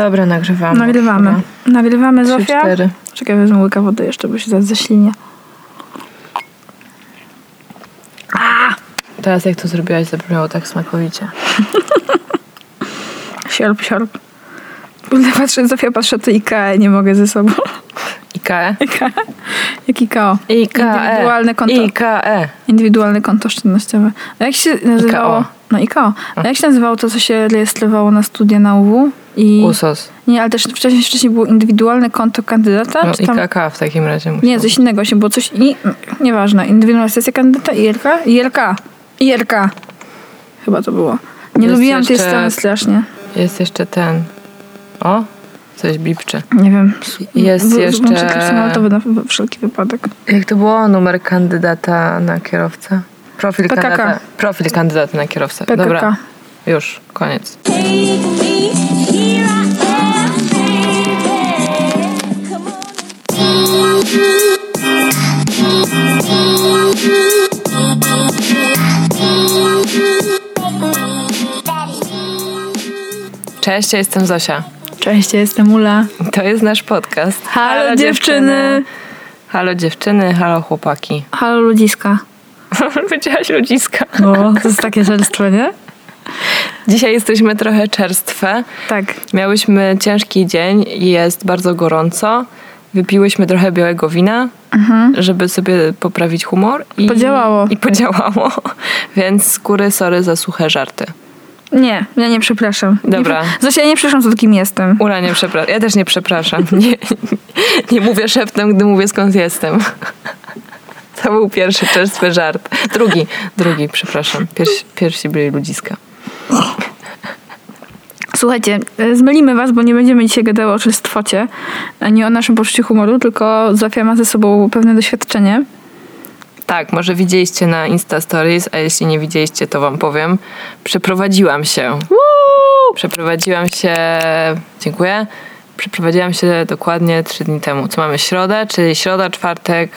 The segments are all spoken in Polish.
Dobra, nagrywamy. Nagrywamy. Nagrywamy, Trzy, Zofia. cztery. Czekaj, wezmę łyka wody jeszcze, bo się zaraz ześlinie. Teraz jak to zrobiłaś, zabrzmiało tak smakowicie. Siorb, siorb. Patrzę, Zofia, patrzę, to IKEA, nie mogę ze sobą. IKE? IKEA. Jak IKO. IKE. Indywidualne konto. IKE. Indywidualne konto oszczędnościowe. A jak się nazywało? IKO. No IKO. A jak się nazywało to, co się rejestrowało na studia na UW? I... USOS. Nie, ale też wcześniej, wcześniej było indywidualne konto kandydata? No, czy tam... IKK w takim razie musiał. Nie, coś innego się było, coś... I... Nieważne. Indywidualna sesja kandydata IRK? IRK. IRK. Chyba to było. Nie Jest lubiłam tej jeszcze- strony strasznie. Jest jeszcze ten. O, coś bipczy. Nie wiem. Jest Wy- jeszcze- włączę tryb samolotowy na w- wszelki wypadek. Jak to było? Numer kandydata na kierowcę? Profil PKK. kandydata. Profil kandydata na kierowcę. PKK. Dobra, już, koniec. Cześć, ja jestem Zosia. Cześć, ja jestem Ula. To jest nasz podcast. Halo, dziewczyny. Halo dziewczyny, halo chłopaki. Halo ludziska. Powiedziałaś ludziska. No, to jest takie żelstwo, nie? Dzisiaj jesteśmy trochę czerstwe. Tak. Miałyśmy ciężki dzień i jest bardzo gorąco. Wypiłyśmy trochę białego wina, żeby sobie poprawić humor. I, Podziałało. I podziałało. Więc skóry, sorry za suche żarty. Nie, ja nie przepraszam. Dobra. Nie, Zosia, ja nie przepraszam, za kim jestem. Ula, nie przepraszam. Ja też nie przepraszam. Nie, nie mówię szeptem, gdy mówię skąd jestem. To był pierwszy czerstwy żart. Drugi, drugi, przepraszam. Pierwsi, pierwsi byli ludziska. Słuchajcie, e, zmylimy was, bo nie będziemy dzisiaj gadały o czystwocie, ani o naszym poczuciu humoru, tylko Zofia ma ze sobą pewne doświadczenie. Tak, może widzieliście na Insta Stories, a jeśli nie widzieliście, to wam powiem. Przeprowadziłam się. Przeprowadziłam się. Dziękuję. Przeprowadziłam się dokładnie trzy dni temu. Co mamy środę, czyli środa, czwartek.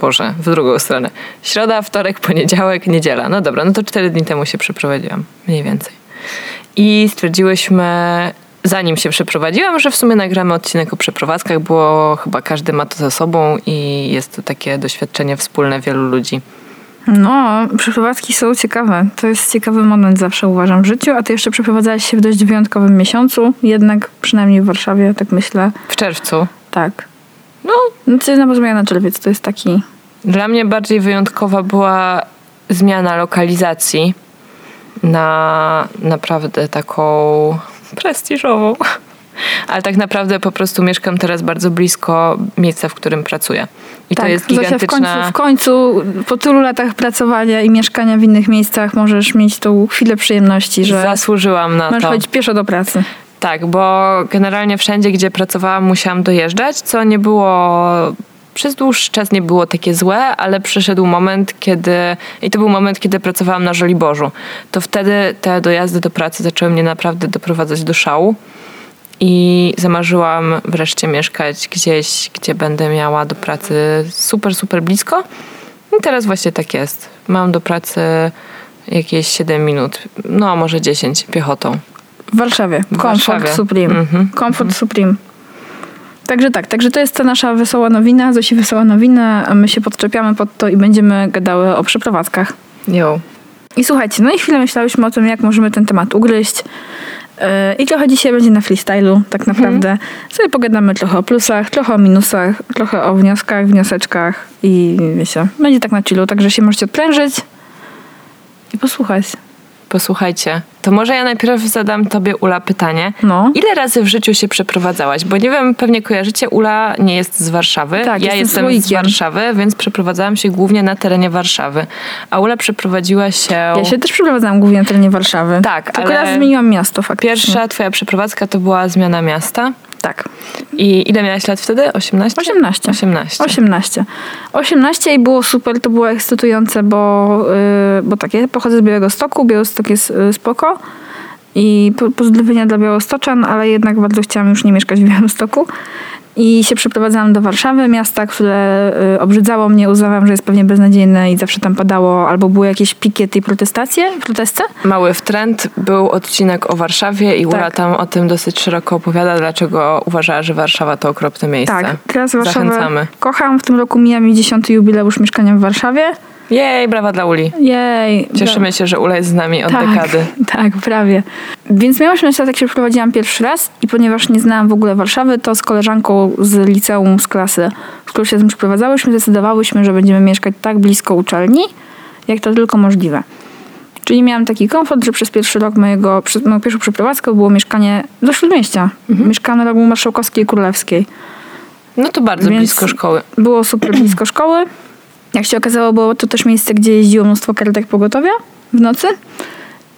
Boże, w drugą stronę. Środa, wtorek, poniedziałek, niedziela. No dobra, no to cztery dni temu się przeprowadziłam. Mniej więcej. I stwierdziłyśmy, zanim się przeprowadziłam, że w sumie nagramy odcinek o przeprowadzkach, bo chyba każdy ma to za sobą i jest to takie doświadczenie wspólne wielu ludzi. No, przeprowadzki są ciekawe. To jest ciekawy moment zawsze uważam w życiu, a ty jeszcze przeprowadzałaś się w dość wyjątkowym miesiącu, jednak przynajmniej w Warszawie, tak myślę. W czerwcu. Tak. No, Znaczy, no bo zmiana czerwiec to jest taki... dla mnie bardziej wyjątkowa była zmiana lokalizacji na naprawdę taką prestiżową. Ale tak naprawdę po prostu mieszkam teraz bardzo blisko miejsca, w którym pracuję. I tak, to jest Zosia, w końcu, gigantyczna... w końcu, po tylu latach pracowania i mieszkania w innych miejscach możesz mieć tą chwilę przyjemności, że Zasłużyłam na możesz to. chodzić pieszo do pracy. Tak, bo generalnie wszędzie, gdzie pracowałam, musiałam dojeżdżać, co nie było. Przez dłuższy czas nie było takie złe, ale przyszedł moment, kiedy. I to był moment, kiedy pracowałam na Żoliborzu. To wtedy te dojazdy do pracy zaczęły mnie naprawdę doprowadzać do szału. I zamarzyłam wreszcie mieszkać gdzieś, gdzie będę miała do pracy super, super blisko. I teraz właśnie tak jest. Mam do pracy jakieś 7 minut, no może 10 piechotą. W Warszawie. W Komfort Warszawie. Supreme. Mhm. Komfort Supreme. Także tak, także to jest ta nasza wesoła nowina, Zosi wesoła nowina, my się podczepiamy pod to i będziemy gadały o przeprowadzkach. Jo. I słuchajcie, no i chwilę myślałyśmy o tym, jak możemy ten temat ugryźć. Yy, I trochę dzisiaj będzie na freestylu, tak naprawdę. Sobie pogadamy trochę o plusach, trochę o minusach, trochę o wnioskach, wnioseczkach i wiecie, będzie tak na chillu, także się możecie odprężyć i posłuchać. Posłuchajcie, to może ja najpierw zadam tobie, Ula, pytanie. No. Ile razy w życiu się przeprowadzałaś? Bo nie wiem, pewnie kojarzycie, Ula nie jest z Warszawy. Tak, ja jestem jestem z słoikiem. Warszawy, więc przeprowadzałam się głównie na terenie Warszawy. A Ula przeprowadziła się... Ja się też przeprowadzałam głównie na terenie Warszawy. Tak, Tylko ale raz zmieniłam miasto faktycznie. Pierwsza twoja przeprowadzka to była zmiana miasta. Tak. I ile miałaś lat wtedy? 18? 18. 18. 18. 18 i było super, to było ekscytujące, bo, yy, bo tak, ja pochodzę z Białego Stoku, Białystok jest yy, spoko i po, pozdrowienia dla Białostoczan, ale jednak bardzo chciałam już nie mieszkać w Białymstoku. I się przeprowadzałam do Warszawy, miasta, które y, obrzydzało mnie, uznawałam, że jest pewnie beznadziejne i zawsze tam padało, albo były jakieś pikiety i protestacje, protesty. Mały wtręt, był odcinek o Warszawie i Ula Tak. tam o tym dosyć szeroko opowiada, dlaczego uważała, że Warszawa to okropne miejsce. Tak, teraz Warszawę Zachęcamy. kocham. W tym roku mija mi 10 jubileusz mieszkania w Warszawie. Jej, brawa dla Uli. Jej. Cieszymy się, że Ula jest z nami od tak, dekady. Tak, prawie. Więc miałam 18 lat, jak się przeprowadziłam pierwszy raz i ponieważ nie znałam w ogóle Warszawy, to z koleżanką z liceum, z klasy, z którą się razem przeprowadzałyśmy, zdecydowałyśmy, że będziemy mieszkać tak blisko uczelni, jak to tylko możliwe. Czyli miałam taki komfort, że przez pierwszy rok mojego, przez moją pierwszą przeprowadzkę było mieszkanie do Śródmieścia. Mieszkałam na rogu Marszałkowskiej i Królewskiej. No to bardzo Więc- blisko szkoły. Było super blisko szkoły. Jak się okazało, było to też miejsce, gdzie jeździło mnóstwo karetek pogotowia w nocy.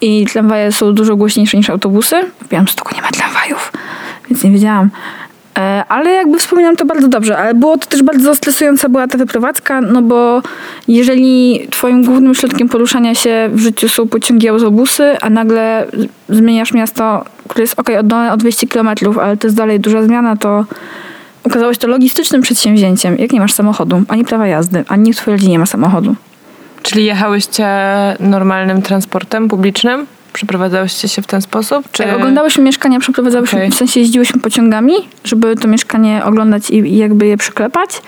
I tramwaje są dużo głośniejsze niż autobusy. W Białymstoku nie ma tramwajów, więc nie wiedziałam. E, Ale jakby wspominam to bardzo dobrze, ale było to też bardzo stresująca była ta wyprowadzka, no bo jeżeli twoim głównym środkiem poruszania się w życiu są pociągi, autobusy, a nagle zmieniasz miasto, które jest ok, oddalone o 200 km, ale to jest dalej duża zmiana, to okazało się to logistycznym przedsięwzięciem. Jak nie masz samochodu, ani prawa jazdy, ani w twojej rodzinie nie ma samochodu. Czyli jechałyście normalnym transportem publicznym? Przeprowadzałyście się w ten sposób? Czy... Tak, oglądałyśmy mieszkania, przeprowadzałyśmy, Okej. w sensie jeździłyśmy pociągami, żeby to mieszkanie oglądać i, i jakby je przyklepać.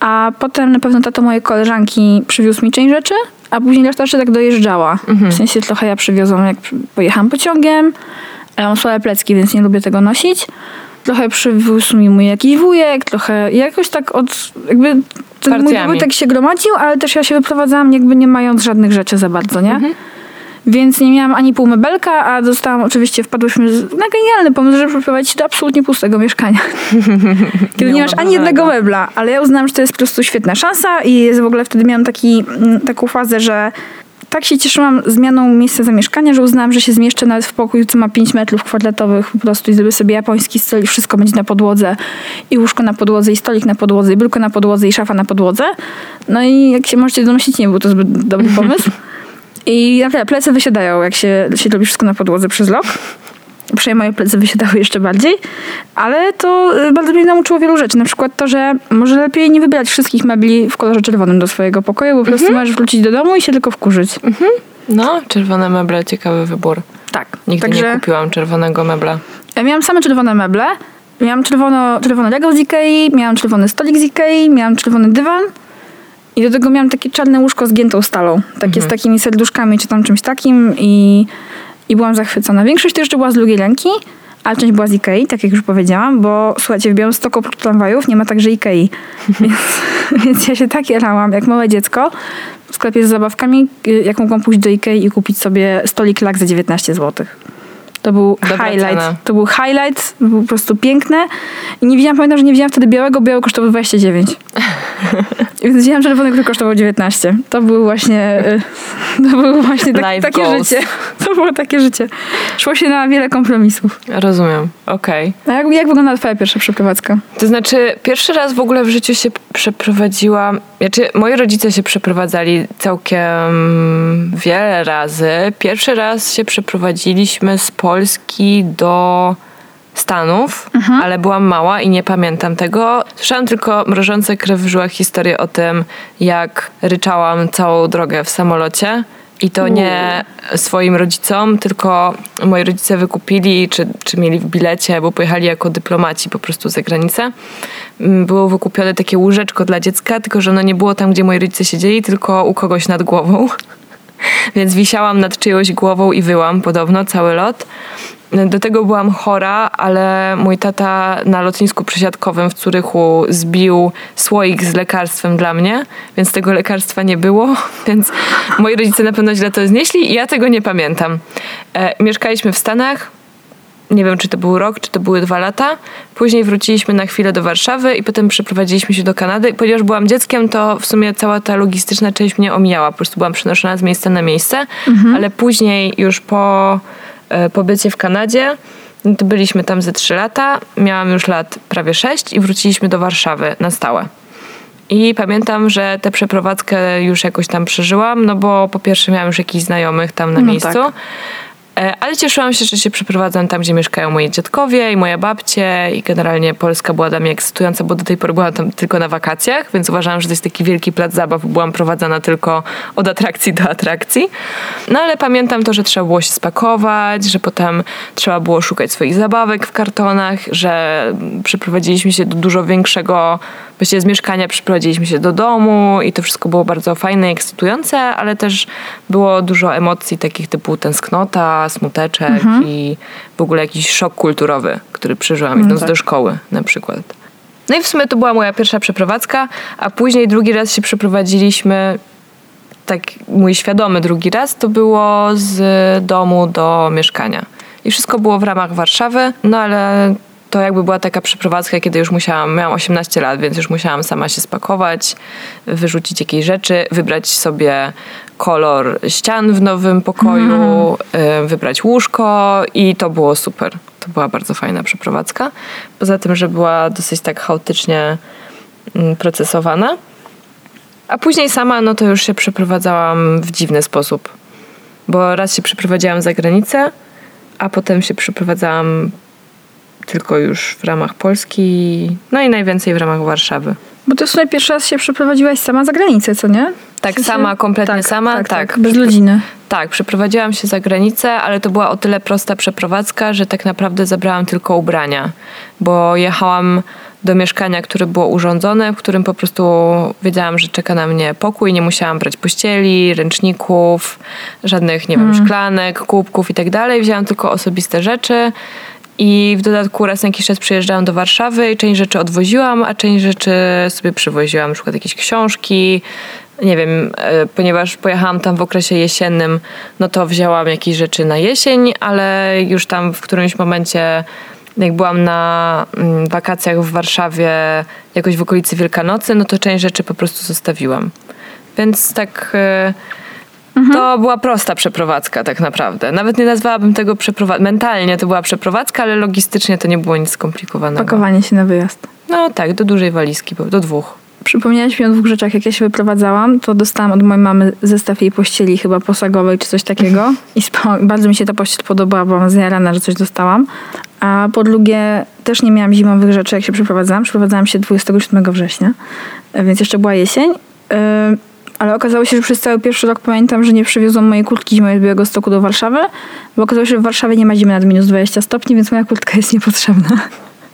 A potem na pewno tato mojej koleżanki przywiózł mi część rzeczy, a później reszta rzeczy tak dojeżdżała. W sensie trochę ja przywiozłam, jak pojechałam pociągiem. Ja mam słabe plecki, więc nie lubię tego nosić. Trochę przywiózł mi mój jakiś wujek, trochę jakoś tak od... jakby ten mój Partiami. dobytek się gromadził, ale też ja się wyprowadzałam jakby nie mając żadnych rzeczy za bardzo, nie? Więc nie miałam ani pół mebelka, a dostałam oczywiście, wpadłyśmy na genialny pomysł, żeby przeprowadzić się do absolutnie pustego mieszkania. Kiedy nie masz ani jednego mebla, ale ja uznałam, że to jest po prostu świetna szansa i w ogóle wtedy miałam taki, taką fazę, że tak się cieszyłam zmianą miejsca zamieszkania, że uznałam, że się zmieszczę nawet w pokoju, co ma 5 metrów kwadratowych po prostu i zrobię sobie japoński styl i wszystko będzie na podłodze i łóżko na podłodze i stolik na podłodze i biurko na podłodze i szafa na podłodze. No i jak się możecie domyślić, nie był to zbyt dobry pomysł. I naprawdę plecy wysiadają, jak się, się robi wszystko na podłodze przez rok. Przynajmniej moje plecy wysiadały jeszcze bardziej. Ale to y, bardzo mnie nauczyło wielu rzeczy. Na przykład to, że może lepiej nie wybierać wszystkich mebli w kolorze czerwonym do swojego pokoju, bo po prostu możesz wrócić do domu i się tylko wkurzyć. No, czerwone meble, ciekawy wybór. Tak. Nigdy Także nie kupiłam czerwonego mebla. ja miałam same czerwone meble. Miałam czerwono, czerwone Lego z Ikei, miałam czerwony stolik z Ikei, miałam czerwony dywan. I do tego miałam takie czarne łóżko z giętą stalą. Takie z takimi serduszkami czy tam czymś takim i, i byłam zachwycona. Większość też jeszcze była z drugiej ręki, ale część była z Ikei, tak jak już powiedziałam, bo słuchajcie, w Białymstoku oprócz tramwajów nie ma także Ikei. więc, więc ja się tak jarałam, jak małe dziecko w sklepie z zabawkami, y, jak mogłam pójść do Ikei i kupić sobie stolik lak za 19 zł. To był Dobra highlight. cena. To był highlight, to było po prostu piękne. I nie widziałam, pamiętam, że nie widziałam wtedy białego, biały kosztował 29. Więc widziałam czerwony, który kosztował 19. To był właśnie, y, to było właśnie tak, takie goals. życie. To było takie życie. Szło się na wiele kompromisów. Rozumiem, okej. A jak, jak wyglądała twoja pierwsza przeprowadzka? To znaczy, pierwszy raz w ogóle w życiu się przeprowadziłam. Znaczy, moi rodzice się przeprowadzali całkiem wiele razy. Pierwszy raz się przeprowadziliśmy z Polski do Stanów, ale byłam mała i nie pamiętam tego. Słyszałam tylko mrożące krew w żyłach historię o tym, jak ryczałam całą drogę w samolocie. I to nie swoim rodzicom, tylko moi rodzice wykupili, czy, czy mieli w bilecie, bo pojechali jako dyplomaci po prostu za granicę. Mm, Było wykupione takie łóżeczko dla dziecka, tylko że ono nie było tam, gdzie moi rodzice siedzieli, tylko u kogoś nad głową. Więc wisiałam nad czyjąś głową i wyłam podobno cały lot. Do tego byłam chora, ale mój tata na lotnisku przesiadkowym w Curychu zbił słoik z lekarstwem dla mnie, więc tego lekarstwa nie było, więc moi rodzice na pewno źle to znieśli i ja tego nie pamiętam. E, mieszkaliśmy w Stanach, nie wiem, czy to był rok, czy to były dwa lata. Później wróciliśmy na chwilę do Warszawy i potem przeprowadziliśmy się do Kanady. Ponieważ byłam dzieckiem, to w sumie cała ta logistyczna część mnie omijała. Po prostu byłam przenoszona z miejsca na miejsce. Ale później już po pobycie w Kanadzie, byliśmy tam ze trzy lata. Miałam już lat prawie sześć i wróciliśmy do Warszawy na stałe. I pamiętam, że tę przeprowadzkę już jakoś tam przeżyłam, no bo po pierwsze miałam już jakichś znajomych tam na No miejscu. tak. E, Ale cieszyłam się, że się przeprowadzam tam, gdzie mieszkają moi dziadkowie i moja babcie i generalnie Polska była dla mnie ekscytująca, bo do tej pory byłam tam tylko na wakacjach, więc uważałam, że to jest taki wielki plac zabaw, byłam prowadzona tylko od atrakcji do atrakcji. No ale pamiętam to, że trzeba było się spakować, że potem trzeba było szukać swoich zabawek w kartonach, że przeprowadziliśmy się do dużo większego, właściwie z mieszkania przeprowadziliśmy się do domu i to wszystko było bardzo fajne i ekscytujące, ale też było dużo emocji takich typu tęsknota, smuteczek i w ogóle jakiś szok kulturowy, który przeżyłam idąc tak. do szkoły na przykład. No i w sumie to była moja pierwsza przeprowadzka, a później drugi raz się przeprowadziliśmy tak mój świadomy drugi raz, to było z domu do mieszkania. I wszystko było w ramach Warszawy, no ale to jakby była taka przeprowadzka, kiedy już musiałam, miałam 18 lat, więc już musiałam sama się spakować, wyrzucić jakieś rzeczy, wybrać sobie kolor ścian w nowym pokoju, y, wybrać łóżko i to było super. To była bardzo fajna przeprowadzka. Poza tym, że była dosyć tak chaotycznie mm, procesowana. A później sama, no to już się przeprowadzałam w dziwny sposób. Bo raz się przeprowadziłam za granicę, a potem się przeprowadzałam tylko już w ramach Polski, no i najwięcej w ramach Warszawy. Bo ty w sumie pierwszy raz się przeprowadziłaś sama za granicę, co nie? Tak, W sensie- sama, kompletnie tak, sama, Tak, tak. tak. Bez rodziny. Tak, przeprowadziłam się za granicę, ale to była o tyle prosta przeprowadzka, że tak naprawdę zabrałam tylko ubrania, bo jechałam do mieszkania, które było urządzone, w którym po prostu wiedziałam, że czeka na mnie pokój, nie musiałam brać pościeli, ręczników, żadnych, nie wiem, szklanek, kubków i tak dalej. Wzięłam tylko osobiste rzeczy. I w dodatku raz na jakiś czas przyjeżdżałam do Warszawy i część rzeczy odwoziłam, a część rzeczy sobie przywoziłam, na przykład jakieś książki, nie wiem, e, ponieważ pojechałam tam w okresie jesiennym, no to wzięłam jakieś rzeczy na jesień, ale już tam w którymś momencie, jak byłam na mm, wakacjach w Warszawie, jakoś w okolicy Wielkanocy, no to część rzeczy po prostu zostawiłam. Więc tak. E, To była prosta przeprowadzka, tak naprawdę. Nawet nie nazwałabym tego przeprowadzką. Mentalnie to była przeprowadzka, ale logistycznie to nie było nic skomplikowanego. Pakowanie się na wyjazd. No tak, do dużej walizki, bo- do dwóch. Przypomniałaś mi o dwóch rzeczach. Jak ja się wyprowadzałam, to dostałam od mojej mamy zestaw jej pościeli, chyba posagowej czy coś takiego. I spałam, bardzo mi się ta pościel podobała, byłam zjarana, że coś dostałam. A po drugie, też nie miałam zimowych rzeczy, jak się przeprowadzałam. Przeprowadzałam się 27 września, więc jeszcze była jesień. Ale okazało się, że przez cały pierwszy rok pamiętam, że nie przywiozłam mojej kurtki zimowej z Białego Stoku do Warszawy, bo okazało się, że w Warszawie nie ma zimy nad minus 20 stopni, więc moja kurtka jest niepotrzebna.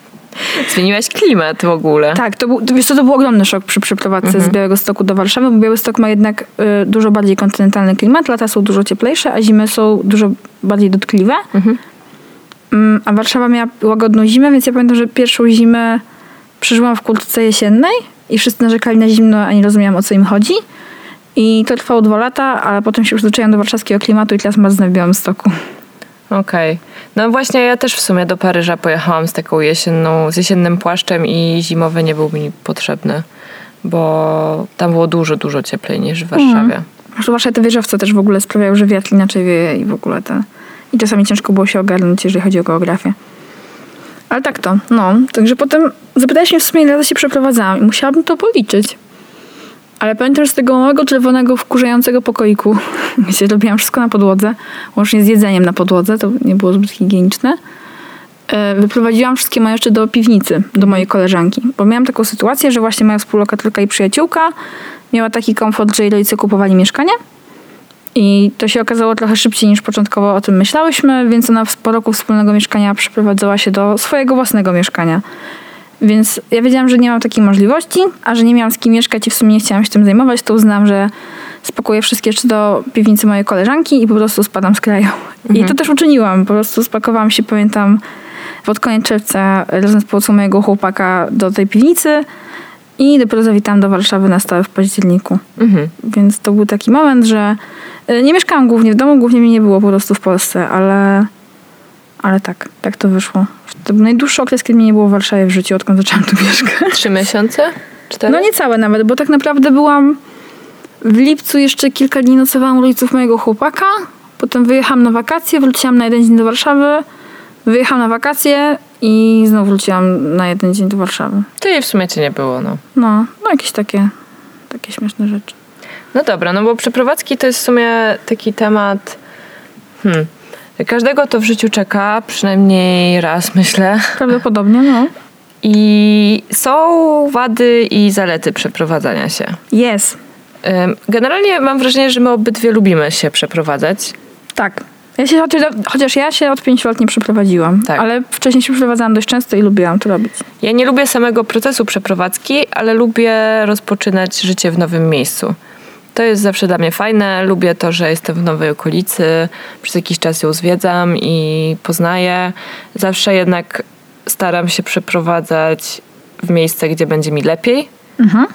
Zmieniłaś klimat w ogóle. Tak, to był, to, wiesz co, to był ogromny szok przy przeprowadzce z Białego Stoku do Warszawy, bo Białystok ma jednak y, dużo bardziej kontynentalny klimat, lata są dużo cieplejsze, a zimy są dużo bardziej dotkliwe. Mm, a Warszawa miała łagodną zimę, więc ja pamiętam, że pierwszą zimę przeżyłam w kurtce jesiennej i wszyscy narzekali na zimno, a nie rozumiałam o co im chodzi. I to trwało dwa lata, ale potem się przyzwyczaiłam do warszawskiego klimatu i teraz marznę w Białymstoku. Okej. No właśnie ja też w sumie do Paryża pojechałam z taką jesienną, z jesiennym płaszczem i zimowy nie był mi potrzebny, bo tam było dużo, dużo cieplej niż w Warszawie. Zwłaszcza te wieżowce też w ogóle sprawiają, że wiatr inaczej wieje i w ogóle te... I czasami ciężko było się ogarnąć, jeżeli chodzi o geografię. Ale tak to, no. Także potem zapytałeś mnie w sumie, ile się przeprowadzałam i musiałabym to policzyć. Ale pamiętam, że z tego małego, czerwonego, wkurzającego pokoiku, gdzie robiłam wszystko na podłodze, łącznie z jedzeniem na podłodze, to nie było zbyt higieniczne, e, wyprowadziłam wszystkie moje rzeczy do piwnicy, do mojej koleżanki. Bo miałam taką sytuację, że właśnie moja współlokatorka i przyjaciółka miała taki komfort, że jej rodzice kupowali mieszkanie. I to się okazało trochę szybciej niż początkowo o tym myślałyśmy, więc ona po roku wspólnego mieszkania przeprowadzała się do swojego własnego mieszkania. Więc ja wiedziałam, że nie mam takiej możliwości, a że nie miałam z kim mieszkać i w sumie nie chciałam się tym zajmować, to uznałam, że spakuję wszystkie rzeczy do piwnicy mojej koleżanki i po prostu spadam z kraju. I to też uczyniłam. Po prostu spakowałam się, pamiętam, pod koniec czerwca razem z pomocą mojego chłopaka do tej piwnicy i dopiero zawitałam do Warszawy na stałe w październiku. Mhm. Więc to był taki moment, że y, nie mieszkałam głównie w domu, głównie mnie nie było po prostu w Polsce, ale, ale tak, tak to wyszło. To był najdłuższy okres, kiedy mnie nie było w Warszawie w życiu, odkąd zaczęłam tu mieszkać. Trzy miesiące? Cztery? No niecałe nawet, bo tak naprawdę byłam w lipcu jeszcze kilka dni nocowałam u rodziców mojego chłopaka, potem wyjechałam na wakacje, wróciłam na jeden dzień do Warszawy, wyjechałam na wakacje i znowu wróciłam na jeden dzień do Warszawy. Ty w sumie cię nie było, no. No, no jakieś takie, takie śmieszne rzeczy. No dobra, no bo przeprowadzki to jest w sumie taki temat. Hmm. Każdego to w życiu czeka, przynajmniej raz myślę. Prawdopodobnie, no. I są wady i zalety przeprowadzania się. Jest. Generalnie mam wrażenie, że my obydwie lubimy się przeprowadzać. Tak. Ja się, chociaż, chociaż ja się od 5 lat nie przeprowadziłam, Tak. ale wcześniej się przeprowadzałam dość często i lubiłam to robić. Ja nie lubię samego procesu przeprowadzki, ale lubię rozpoczynać życie w nowym miejscu. To jest zawsze dla mnie fajne. Lubię to, że jestem w nowej okolicy, przez jakiś czas ją zwiedzam i poznaję. Zawsze jednak staram się przeprowadzać w miejsce, gdzie będzie mi lepiej, Mhm.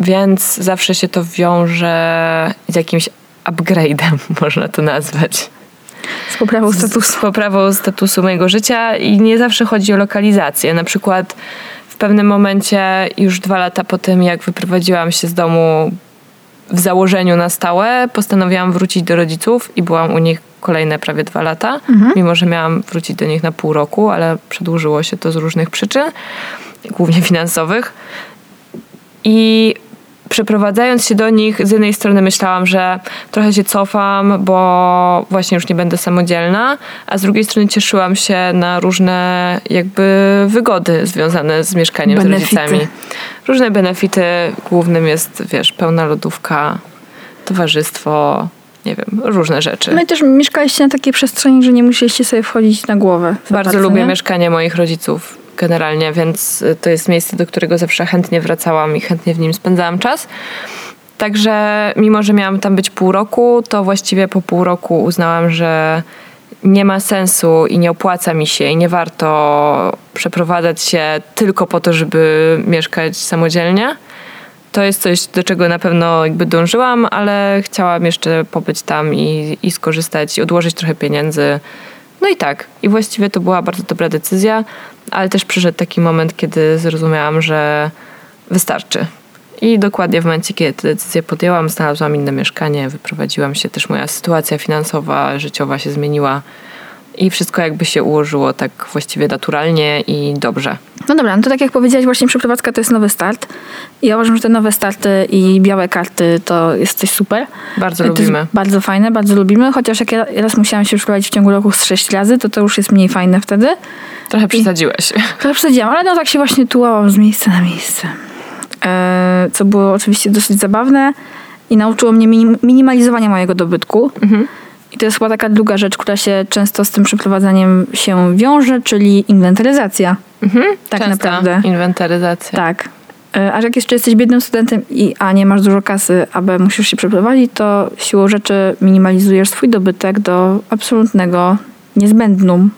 więc zawsze się to wiąże z jakimś upgrade'em, można to nazwać. Z poprawą statusu. Z poprawą statusu mojego życia i nie zawsze chodzi o lokalizację. Na przykład w pewnym momencie, już dwa lata po tym, jak wyprowadziłam się z domu w założeniu na stałe, postanowiłam wrócić do rodziców i byłam u nich kolejne prawie dwa lata, mimo że miałam wrócić do nich na pół roku, ale przedłużyło się to z różnych przyczyn, głównie finansowych. I przeprowadzając się do nich, z jednej strony myślałam, że trochę się cofam, bo właśnie już nie będę samodzielna, a z drugiej strony cieszyłam się na różne jakby wygody związane z mieszkaniem Benefity. z rodzicami. Różne benefity. Głównym jest, wiesz, pełna lodówka, towarzystwo, nie wiem, różne rzeczy. No i też mieszkaliście na takiej przestrzeni, że nie musieliście sobie wchodzić na głowę. bardzo, lubię nie? mieszkanie moich rodziców generalnie, więc y, to jest miejsce, do którego zawsze chętnie wracałam i chętnie w nim spędzałam czas. Także mimo, że miałam tam być pół roku, to właściwie po pół roku uznałam, że nie ma sensu i nie opłaca mi się i nie warto przeprowadzać się tylko po to, żeby mieszkać samodzielnie. To jest coś, do czego na pewno jakby dążyłam, ale chciałam jeszcze pobyć tam i, i skorzystać, i odłożyć trochę pieniędzy. No i tak. I właściwie to była bardzo dobra decyzja, ale też przyszedł taki moment, kiedy zrozumiałam, że wystarczy. I dokładnie w momencie, kiedy tę decyzję podjęłam, znalazłam inne mieszkanie, wyprowadziłam się, też moja sytuacja finansowa, życiowa się zmieniła i wszystko jakby się ułożyło tak właściwie naturalnie i dobrze. No dobra, no to tak jak powiedziałaś, właśnie przeprowadzka to jest nowy start. I ja uważam, że te nowe starty i białe karty to jest coś super. Bardzo to lubimy. bardzo fajne, bardzo lubimy. Chociaż jak ja raz musiałam się przeprowadzić w ciągu roku z sześć razy, to to już jest mniej fajne wtedy. Trochę przesadziłeś. Trochę przesadziłam, ale no tak się właśnie tułałam z miejsca na miejsce. E, co było oczywiście dosyć zabawne i nauczyło mnie minim- minimalizowania mojego dobytku. I to jest chyba taka druga rzecz, która się często z tym przeprowadzaniem się wiąże, czyli inwentaryzacja. Tak Częsta naprawdę. Inwentaryzacja. Tak. E, A jak jeszcze jesteś biednym studentem i a nie masz dużo kasy, a b musisz się przeprowadzić, to siłą rzeczy minimalizujesz swój dobytek do absolutnego niezbędnum.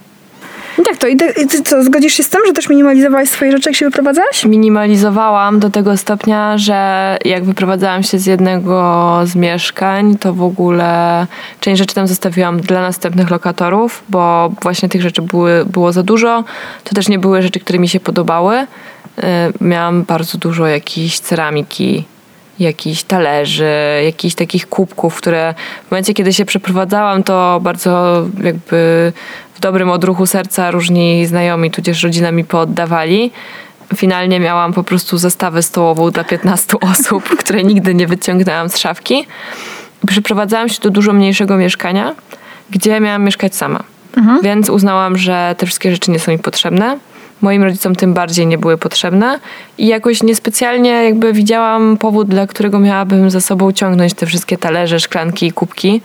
I tak to. I ty, co, zgodzisz się z tym, że też minimalizowałeś swoje rzeczy, jak się wyprowadzałaś? minimalizowałam do tego stopnia, że jak wyprowadzałam się z jednego z mieszkań, to w ogóle część rzeczy tam zostawiłam dla następnych lokatorów, bo właśnie tych rzeczy były, było za dużo. To też nie były rzeczy, które mi się podobały. Y, Miałam bardzo dużo jakiejś ceramiki, jakichś talerzy, jakichś takich kubków, które w momencie, kiedy się przeprowadzałam, to bardzo jakby w dobrym odruchu serca różni znajomi, tudzież rodzina mi pooddawali. Finalnie miałam po prostu zestawę stołową dla 15 osób, które nigdy nie wyciągnęłam z szafki. Przeprowadzałam się do dużo mniejszego mieszkania, gdzie miałam mieszkać sama. Więc uznałam, że te wszystkie rzeczy nie są mi potrzebne. Moim rodzicom tym bardziej nie były potrzebne i jakoś niespecjalnie jakby widziałam powód, dla którego miałabym za sobą ciągnąć te wszystkie talerze, szklanki i kubki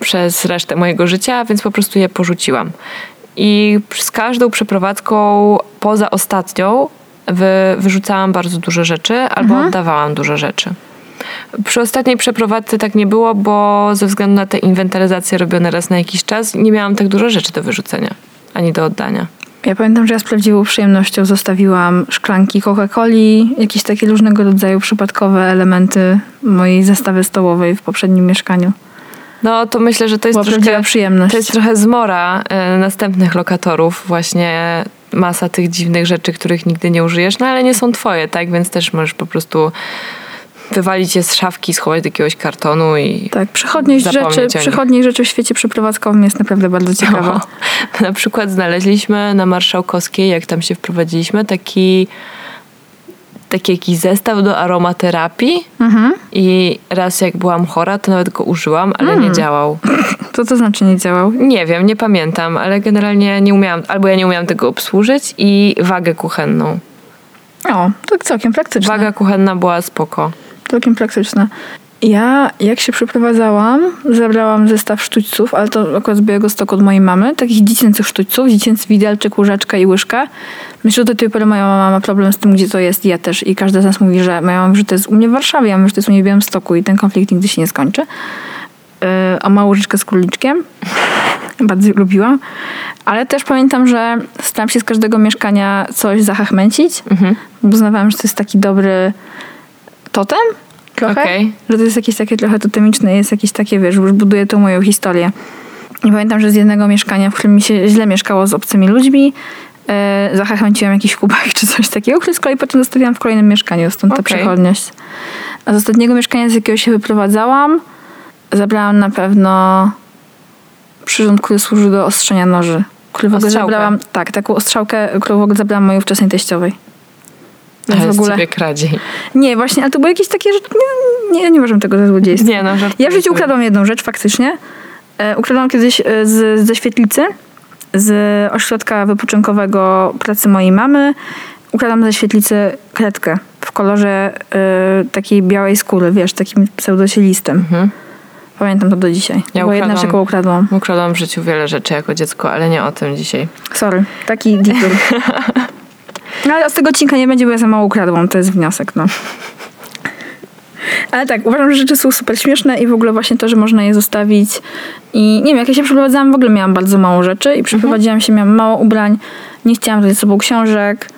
przez resztę mojego życia, więc po prostu je porzuciłam. I z każdą przeprowadzką poza ostatnią wy, wyrzucałam bardzo dużo rzeczy albo oddawałam dużo rzeczy. Przy ostatniej przeprowadzce tak nie było, bo ze względu na te inwentaryzacje robione raz na jakiś czas nie miałam tak dużo rzeczy do wyrzucenia ani do oddania. Ja pamiętam, że ja z prawdziwą przyjemnością zostawiłam szklanki Coca-Coli, jakieś takie różnego rodzaju przypadkowe elementy mojej zestawy stołowej w poprzednim mieszkaniu. No to myślę, że to jest Była troszkę, przyjemność. to jest trochę zmora e, następnych lokatorów, właśnie masa tych dziwnych rzeczy, których nigdy nie użyjesz, no ale nie są twoje, tak? Więc też możesz po prostu wywalić je z szafki, schować do jakiegoś kartonu i Tak, przychodność Zapomnieć rzeczy, o nich. przychodniej rzeczy w świecie przeprowadzkowym jest naprawdę bardzo ciekawa. No. Na przykład znaleźliśmy na Marszałkowskiej, jak tam się wprowadziliśmy, taki taki jakiś zestaw do aromaterapii Mhm. i raz jak byłam chora, to nawet go użyłam, ale Mm. nie działał. To to znaczy nie działał. Nie wiem, nie pamiętam, ale generalnie nie umiałam, albo ja nie umiałam tego obsłużyć i wagę kuchenną. O, tak całkiem praktyczne. Waga kuchenna była spoko. Całkiem praktyczne. Ja, jak się przeprowadzałam, zabrałam zestaw sztućców, ale to akurat z Białego Stoku od mojej mamy, takich dziecięcych sztućców, dziecięcy widelczyk, łyżeczka i łyżka. Myślę, że do tej pory moja mama ma problem z tym, gdzie to jest, ja też. I każda z nas mówi, że moja mama mówi, że to jest u mnie w Warszawie, ja mówię, że to jest u mnie w Białym Stoku i ten konflikt nigdy się nie skończy. Yy, a łyżeczkę z króliczkiem. Bardzo lubiłam. Ale też pamiętam, że starałam się z każdego mieszkania coś zahachmęcić, bo uznawałam, że to jest taki dobry totem trochę. Okej. Że to jest jakieś takie trochę totemiczne, jest jakieś takie, wiesz, już buduje tą moją historię. I pamiętam, że z jednego mieszkania, w którym mi się źle mieszkało z obcymi ludźmi, e, zachęciłam jakiś kubek czy coś takiego, który z kolei potem zostawiłam w kolejnym mieszkaniu, stąd ta Okej. przechodność. A z ostatniego mieszkania, z jakiego się wyprowadzałam, zabrałam na pewno przyrząd, który służy do ostrzenia noży. Który w ogóle zabrałam, tak, taką ostrzałkę, którą w ogóle zabrałam mojej ówczesnej teściowej. Ale w ogóle... ciebie kradziej. Nie, właśnie, ale to były jakieś takie, że nie, nie, nie uważam tego za złodziejstwo. Nie, no, żartuję Ja w życiu ukradłam jedną rzecz faktycznie. E, ukradłam kiedyś e, z, ze świetlicy, z ośrodka wypoczynkowego pracy mojej mamy. Ukradłam ze świetlicy kredkę w kolorze e, takiej białej skóry, wiesz, takim pseudosielistem. Pamiętam to do dzisiaj. Mhm. Ja Była jedna rzecz, ukradłam- ukradłam. W życiu wiele rzeczy jako dziecko, ale nie o tym dzisiaj. Sorry, taki detour. No ale z tego odcinka nie będzie, bo ja za mało ukradłam, to jest wniosek, no. Ale tak, uważam, że rzeczy są super śmieszne i w ogóle właśnie to, że można je zostawić. I nie wiem, jak ja się przeprowadzałam, w ogóle miałam bardzo mało rzeczy i przeprowadziłam się, miałam mało ubrań, nie chciałam wziąć ze sobą książek,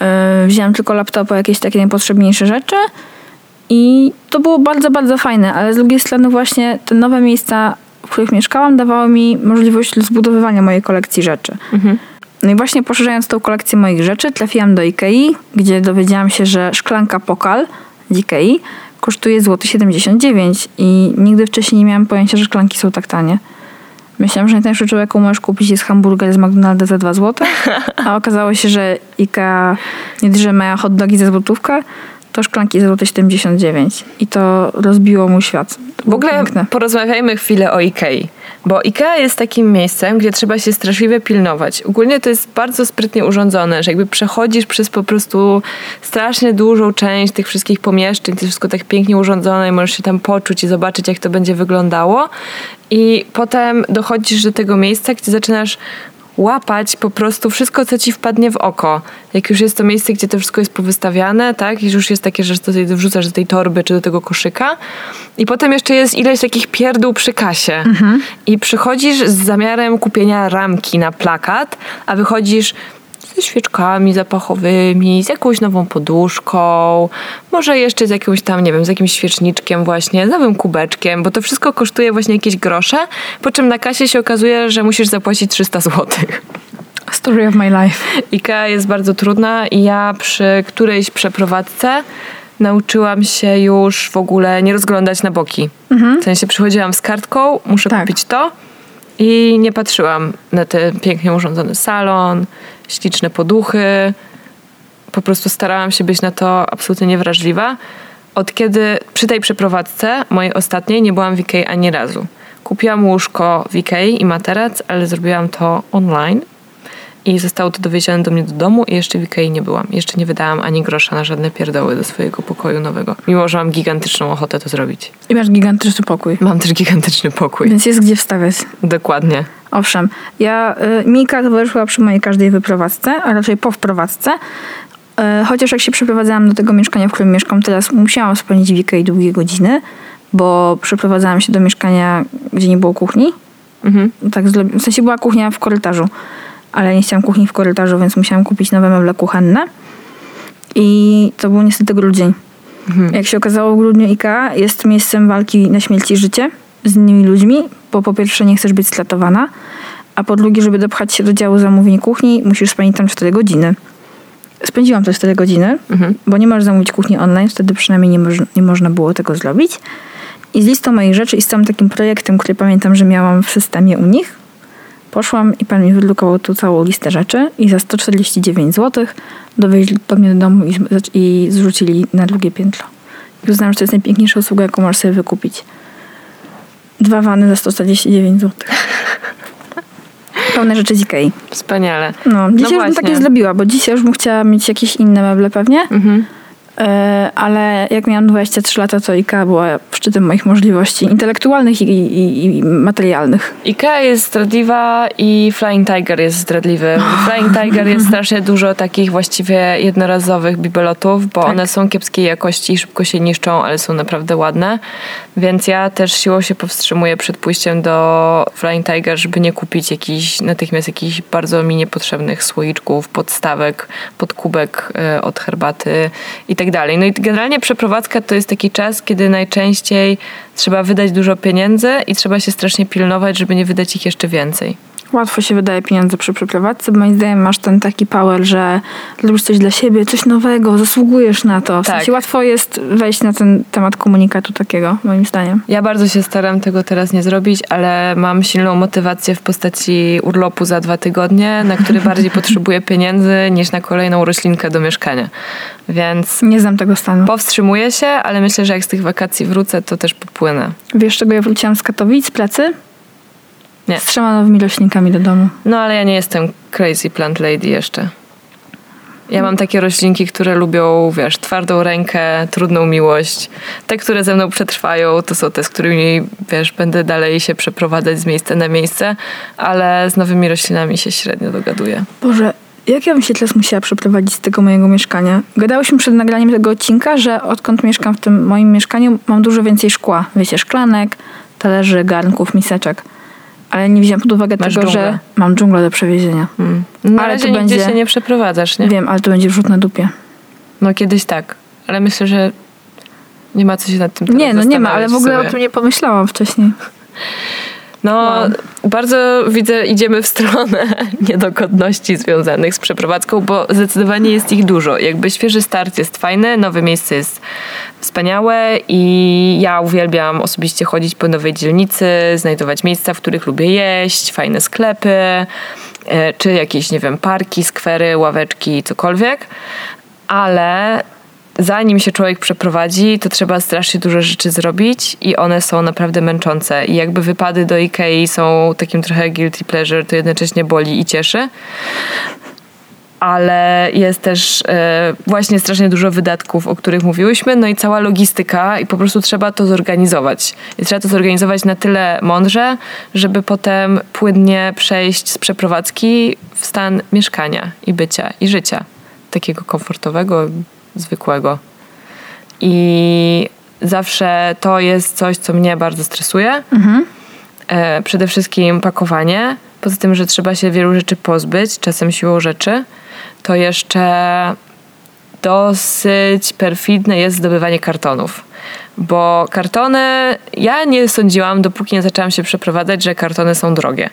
yy, wzięłam tylko laptopa, jakieś takie najpotrzebniejsze rzeczy. I to było bardzo, bardzo fajne, ale z drugiej strony właśnie te nowe miejsca, w których mieszkałam, dawały mi możliwość zbudowywania mojej kolekcji rzeczy. No i właśnie poszerzając tą kolekcję moich rzeczy, trafiłam do Ikei, gdzie dowiedziałam się, że szklanka Pokal z Ikei kosztuje złoty 79 i nigdy wcześniej nie miałam pojęcia, że szklanki są tak tanie. Myślałam, że najtańszą rzeczą, jaką możesz kupić jest hamburger z McDonalda za 2 zł, a okazało się, że Ikea nie drze mają hot dogi za złotówkę, to szklanki złote 79 i to rozbiło mój świat. W ogóle piękne. porozmawiajmy chwilę o Ikei. Bo Ikea jest takim miejscem, gdzie trzeba się straszliwie pilnować. Ogólnie to jest bardzo sprytnie urządzone, że jakby przechodzisz przez po prostu strasznie dużą część tych wszystkich pomieszczeń, to jest wszystko tak pięknie urządzone i możesz się tam poczuć i zobaczyć, jak to będzie wyglądało. I potem dochodzisz do tego miejsca, gdzie zaczynasz łapać po prostu wszystko, co ci wpadnie w oko. Jak już jest to miejsce, gdzie to wszystko jest powystawiane, tak? I już jest takie, że to wrzucasz do tej torby czy do tego koszyka. I potem jeszcze jest ileś takich pierdół przy kasie. I przychodzisz z zamiarem kupienia ramki na plakat, a wychodzisz ze świeczkami zapachowymi, z jakąś nową poduszką, może jeszcze z jakimś tam, nie wiem, z jakimś świeczniczkiem właśnie, z nowym kubeczkiem, bo to wszystko kosztuje właśnie jakieś grosze, po czym na kasie się okazuje, że musisz zapłacić 300 złotych. Story of my life. IKEA jest bardzo trudna i ja przy którejś przeprowadzce nauczyłam się już w ogóle nie rozglądać na boki. W sensie przychodziłam z kartką, muszę Tak. kupić to i nie patrzyłam na ten pięknie urządzony salon, śliczne poduchy. Po prostu starałam się być na to absolutnie niewrażliwa. Od kiedy przy tej przeprowadzce, mojej ostatniej, nie byłam w Ikei ani razu. Kupiłam łóżko w Ikei i materac, ale zrobiłam to online i zostało to dowiezione do mnie do domu i jeszcze w Ikei nie byłam. Jeszcze nie wydałam ani grosza na żadne pierdoły do swojego pokoju nowego. Mimo, że mam gigantyczną ochotę to zrobić. I masz gigantyczny pokój. Mam też gigantyczny pokój. Więc jest gdzie wstawiać. Dokładnie. Owszem, ja, y, Mika towarzyszyła przy mojej każdej wyprowadzce, a raczej po wprowadzce. Y, chociaż jak się przeprowadzałam do tego mieszkania, w którym mieszkam teraz, musiałam spędzić w Ikei długie godziny, bo przeprowadzałam się do mieszkania, gdzie nie było kuchni. Mhm. Tak, w sensie była kuchnia w korytarzu, ale nie chciałam kuchni w korytarzu, więc musiałam kupić nowe meble kuchenne. I to był niestety grudzień. Jak się okazało, w grudniu IKEA jest miejscem walki na śmierć i życie z innymi ludźmi, bo po pierwsze nie chcesz być stratowana, a po drugie, żeby dopchać się do działu zamówień kuchni, musisz spędzić tam 4 godziny. Spędziłam te 4 godziny, bo nie możesz zamówić kuchni online, wtedy przynajmniej nie, moż- nie można było tego zrobić. I z listą moich rzeczy i z całym takim projektem, który pamiętam, że miałam w systemie u nich, Poszłam i pan mi wydrukował tu całą listę rzeczy i za 149 zł dowieźli do mnie do domu i, i zrzucili na drugie piętro. I uznałam, że to jest najpiękniejsza usługa, jaką możesz sobie wykupić. Dwa wany za 149 zł. Pełne rzeczy z Ikei. Wspaniale. No, dzisiaj już bym takie zrobiła, bo dzisiaj już bym chciała mieć jakieś inne meble pewnie. Mhm. E, ale jak miałam 23 lata, to IKEA była szczytem moich możliwości intelektualnych i, i, i materialnych. Ikea jest zdradliwa i Flying Tiger jest zdradliwy. W Flying Tiger jest strasznie dużo takich właściwie jednorazowych bibelotów, bo Tak. one są kiepskiej jakości i szybko się niszczą, ale są naprawdę ładne. Więc ja też siłą się powstrzymuję przed pójściem do Flying Tiger, żeby nie kupić jakichś, natychmiast jakichś bardzo mi niepotrzebnych słoiczków, podstawek, podkubek e, od herbaty i tak dalej. No i generalnie przeprowadzka to jest taki czas, kiedy najczęściej trzeba wydać dużo pieniędzy i trzeba się strasznie pilnować, żeby nie wydać ich jeszcze więcej. Łatwo się wydaje pieniądze przy przeprowadzce, bo moim zdaniem masz ten taki power, że robisz coś dla siebie, coś nowego, zasługujesz na to. W Tak. sensie łatwo jest wejść na ten temat komunikatu takiego, moim zdaniem. Ja bardzo się staram tego teraz nie zrobić, ale mam silną motywację w postaci urlopu za dwa tygodnie, na który bardziej potrzebuję pieniędzy niż na kolejną roślinkę do mieszkania. Więc Nie znam tego stanu. powstrzymuję się, ale myślę, że jak z tych wakacji wrócę, to też popłynę. Wiesz, czego ja wróciłam z Katowic, z pracy? Nie. Z trzema nowymi roślinkami do domu. No ale ja nie jestem crazy plant lady jeszcze. Ja mam takie roślinki, które lubią, wiesz, twardą rękę, trudną miłość. Te, które ze mną przetrwają, to są te, z którymi, wiesz, będę dalej się przeprowadzać z miejsca na miejsce, ale z nowymi roślinami się średnio dogaduję. Boże, jak ja bym się teraz musiała przeprowadzić z tego mojego mieszkania? Gadałyśmy przed nagraniem tego odcinka, że odkąd mieszkam w tym moim mieszkaniu, mam dużo więcej szkła. Wiecie, szklanek, talerzy, garnków, miseczek. Ale nie wziąłem pod uwagę Masz tego, dżunglę. że mam dżunglę do przewiezienia. Mm. Na Ale razie to nigdzie będzie- się nie przeprowadzasz, nie? Wiem, ale to będzie wrzut na dupie. No kiedyś tak, ale myślę, że nie ma co się nad tym Nie, no nie ma, ale w ogóle sobie. o tym nie pomyślałam wcześniej. No, Wow. bardzo widzę, idziemy w stronę niedogodności związanych z przeprowadzką, bo zdecydowanie jest ich dużo. Jakby świeży start jest fajny, nowe miejsce jest wspaniałe i ja uwielbiam osobiście chodzić po nowej dzielnicy, znajdować miejsca, w których lubię jeść, fajne sklepy, e, czy jakieś, nie wiem, parki, skwery, ławeczki, cokolwiek. Ale zanim się człowiek przeprowadzi, to trzeba strasznie dużo rzeczy zrobić i one są naprawdę męczące. I jakby wypady do Ikei są takim trochę guilty pleasure, to jednocześnie boli i cieszy. Ale jest też e, właśnie strasznie dużo wydatków, o których mówiłyśmy, no i cała logistyka i po prostu trzeba to zorganizować. I trzeba to zorganizować na tyle mądrze, żeby potem płynnie przejść z przeprowadzki w stan mieszkania i bycia i życia. Takiego komfortowego, zwykłego. I zawsze to jest coś, co mnie bardzo stresuje. E, przede wszystkim pakowanie. Poza tym, że trzeba się wielu rzeczy pozbyć, czasem siłą rzeczy, to jeszcze dosyć perfidne jest zdobywanie kartonów. Bo kartony, ja nie sądziłam, dopóki nie zaczęłam się przeprowadzać, że kartony są drogie.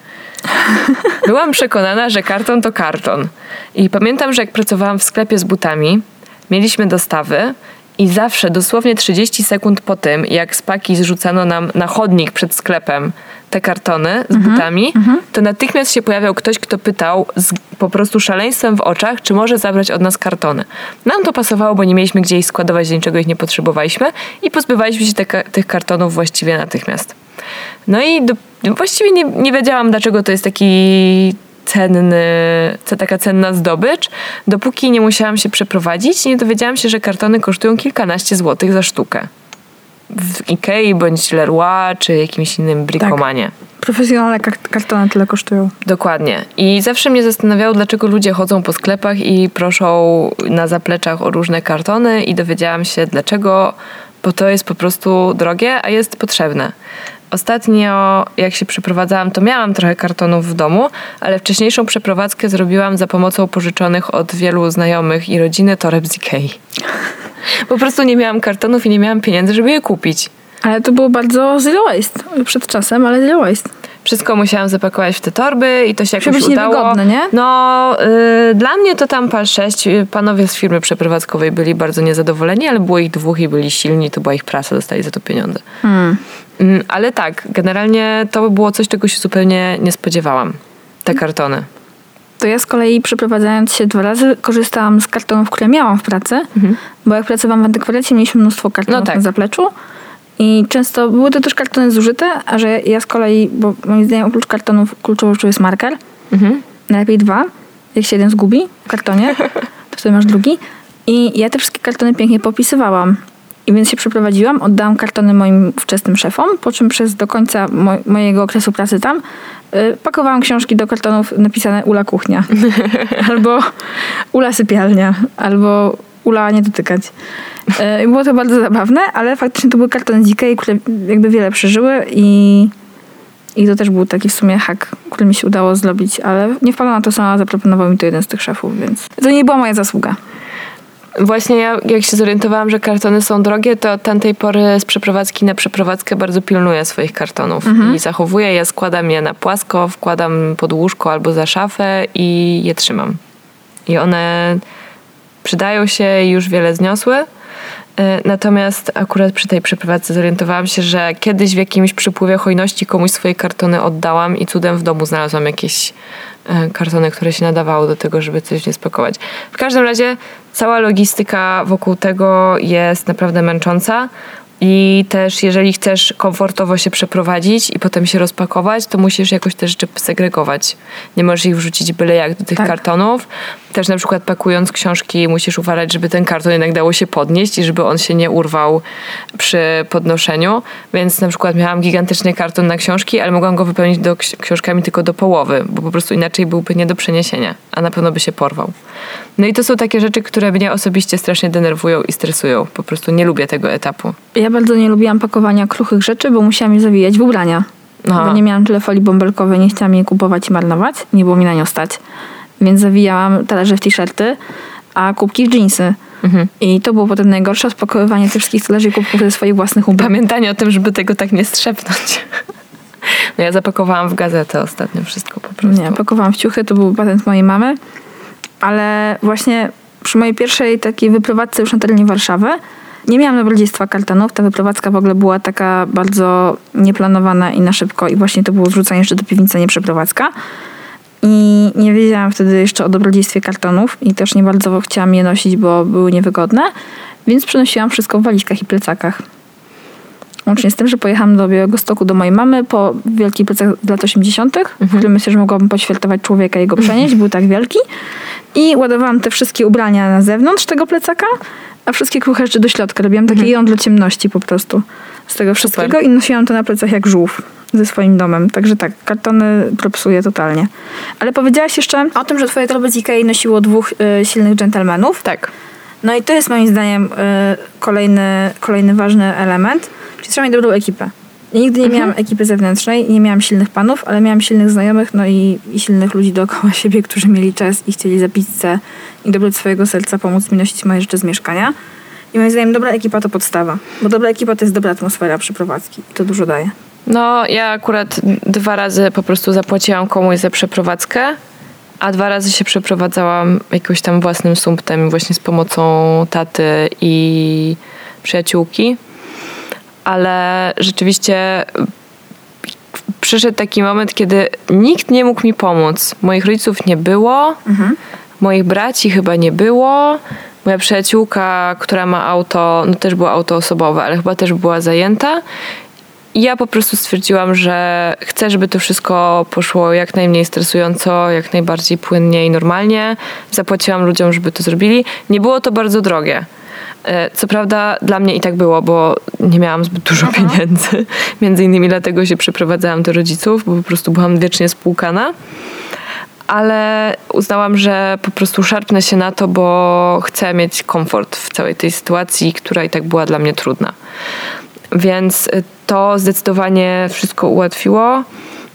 Byłam przekonana, że karton to karton. I pamiętam, że jak pracowałam w sklepie z butami, mieliśmy dostawy i zawsze dosłownie 30 sekund po tym, jak z paki zrzucano nam na chodnik przed sklepem te kartony z butami, to natychmiast się pojawiał ktoś, kto pytał z po prostu szaleństwem w oczach, czy może zabrać od nas kartony. Nam to pasowało, bo nie mieliśmy gdzie ich składować, do niczego ich nie potrzebowaliśmy i pozbywaliśmy się te, tych kartonów właściwie natychmiast. No i do, właściwie nie, nie wiedziałam, dlaczego to jest taki cenny, taka cenna zdobycz, dopóki nie musiałam się przeprowadzić i nie dowiedziałam się, że kartony kosztują kilkanaście złotych za sztukę. W Ikei bądź Leroy czy jakimś innym brikomanie. Profesjonalne kar- kartony tyle kosztują. Dokładnie. I zawsze mnie zastanawiało, dlaczego ludzie chodzą po sklepach i proszą na zapleczach o różne kartony i dowiedziałam się dlaczego, bo to jest po prostu drogie, a jest potrzebne. Ostatnio, jak się przeprowadzałam, to miałam trochę kartonów w domu, ale wcześniejszą przeprowadzkę zrobiłam za pomocą pożyczonych od wielu znajomych i rodziny toreb z Ikei. Po prostu nie miałam kartonów i nie miałam pieniędzy, żeby je kupić. Ale to było bardzo zero waste. Przed czasem, ale zero waste. Wszystko musiałam zapakować w te torby i to się jakoś udało. niewygodne, nie? No, y, dla mnie to tam pal 6. Panowie z firmy przeprowadzkowej byli bardzo niezadowoleni, ale było ich dwóch i byli silni, to była ich praca, dostali za to pieniądze. Hmm. Mm, ale tak, generalnie to było coś, czego się zupełnie nie spodziewałam. te kartony. To ja z kolei przeprowadzając się dwa razy korzystałam z kartonów, które miałam w pracy, bo jak pracowałam w antykwarycie mieliśmy mnóstwo kartonów No tak. na zapleczu i często były to też kartony zużyte, a że ja z kolei, bo moim zdaniem oprócz kartonów kluczową rzeczą jest marker, Mhm. najlepiej dwa, jak się jeden zgubi w kartonie, to wtedy masz drugi i ja te wszystkie kartony pięknie popisywałam. I więc się przeprowadziłam, oddałam kartony moim wczesnym szefom, po czym przez do końca mo- mojego okresu pracy tam y, pakowałam książki do kartonów napisane Ula kuchnia. albo Ula sypialnia, albo Ula nie dotykać. Y, I było to bardzo zabawne, ale faktycznie to były kartony z Ikei, które jakby wiele przeżyły i, i to też był taki w sumie hak, który mi się udało zrobić, ale nie wpadłam na to sama, zaproponował mi to jeden z tych szefów, więc to nie była moja zasługa. Właśnie ja, jak się zorientowałam, że kartony są drogie, to od tamtej pory z przeprowadzki na przeprowadzkę bardzo pilnuję swoich kartonów i zachowuję je, składam je na płasko, wkładam pod łóżko albo za szafę i je trzymam. I one przydają się i już wiele zniosły. Y, Natomiast akurat przy tej przeprowadzce zorientowałam się, że kiedyś w jakimś przypływie hojności komuś swoje kartony oddałam i cudem w domu znalazłam jakieś kartony, które się nadawały do tego, żeby coś nie spakować. W każdym razie cała logistyka wokół tego jest naprawdę męcząca. I też jeżeli chcesz komfortowo się przeprowadzić i potem się rozpakować, to musisz jakoś te rzeczy segregować. Nie możesz ich wrzucić byle jak do tych Tak. kartonów. Też na przykład pakując książki musisz uważać, żeby ten karton jednak dało się podnieść i żeby on się nie urwał przy podnoszeniu. Więc na przykład miałam gigantyczny karton na książki, ale mogłam go wypełnić do ksi- książkami tylko do połowy, bo po prostu inaczej byłby nie do przeniesienia, a na pewno by się porwał. No i to są takie rzeczy, które mnie osobiście strasznie denerwują i stresują. Po prostu nie lubię tego etapu. Ja bardzo nie lubiłam pakowania kruchych rzeczy, bo musiałam je zawijać w ubrania. Aha. Bo nie miałam tyle folii bąbelkowej, nie chciałam jej kupować i marnować. Nie było mi na nią stać. Więc zawijałam talerze w t-shirty, a kubki w dżinsy. Mhm. I to było potem najgorsze, spakowywanie tych wszystkich talerzy i kubków ze swoich własnych ubrań. Pamiętanie o tym, żeby tego tak nie strzepnąć. No ja zapakowałam w gazetę ostatnio wszystko po prostu. Nie, pakowałam w ciuchy, to był patent mojej mamy. Ale właśnie przy mojej pierwszej takiej wyprowadzce już na terenie Warszawy nie miałam dobrodziejstwa kartonów. Ta wyprowadzka w ogóle była taka bardzo nieplanowana i na szybko i właśnie to było zrzucanie jeszcze do piwnicy, nie przeprowadzka. I nie wiedziałam wtedy jeszcze o dobrodziejstwie kartonów i też nie bardzo chciałam je nosić, bo były niewygodne, więc przenosiłam wszystko w walizkach i plecakach. Łącznie z tym, że pojechałam do Białegostoku do mojej mamy po wielkich plecach z lat 80., w którym myślę, że mogłabym poświętować człowieka i go przenieść, był tak wielki. I ładowałam te wszystkie ubrania na zewnątrz tego plecaka, a wszystkie kruche rzeczy do środka. Robiłam takie jądro ciemności po prostu z tego wszystkiego i nosiłam to na plecach jak żółw ze swoim domem. Także tak, kartony propsuję totalnie. Ale powiedziałaś jeszcze o tym, że twoje torby z Ikei nosiło dwóch y, silnych dżentelmenów. Tak. No i to jest moim zdaniem y, kolejny, kolejny ważny element, czyli trzeba mieć dobrą ekipę. Ja nigdy nie miałam ekipy zewnętrznej, nie miałam silnych panów, ale miałam silnych znajomych, no i, i silnych ludzi dookoła siebie, którzy mieli czas i chcieli za pizzę i dobrać swojego serca pomóc mi nosić moje rzeczy z mieszkania. I moim zdaniem dobra ekipa to podstawa, bo dobra ekipa to jest dobra atmosfera przeprowadzki i to dużo daje. No, ja akurat dwa razy po prostu zapłaciłam komuś za przeprowadzkę, a dwa razy się przeprowadzałam jakimś tam własnym sumptem, właśnie z pomocą taty i przyjaciółki. Ale rzeczywiście przyszedł taki moment, kiedy nikt nie mógł mi pomóc. Moich rodziców nie było, moich braci chyba nie było. Moja przyjaciółka, która ma auto, no też było auto osobowe, ale chyba też była zajęta. I ja po prostu stwierdziłam, że chcę, żeby to wszystko poszło jak najmniej stresująco, jak najbardziej płynnie i normalnie. Zapłaciłam ludziom, żeby to zrobili. Nie było to bardzo drogie. E, Co prawda dla mnie i tak było, bo nie miałam zbyt dużo pieniędzy. Między innymi dlatego się przeprowadzałam do rodziców, bo po prostu byłam wiecznie spłukana. Ale uznałam, że po prostu szarpnę się na to, bo chcę mieć komfort w całej tej sytuacji, która i tak była dla mnie trudna. Więc y, to zdecydowanie wszystko ułatwiło.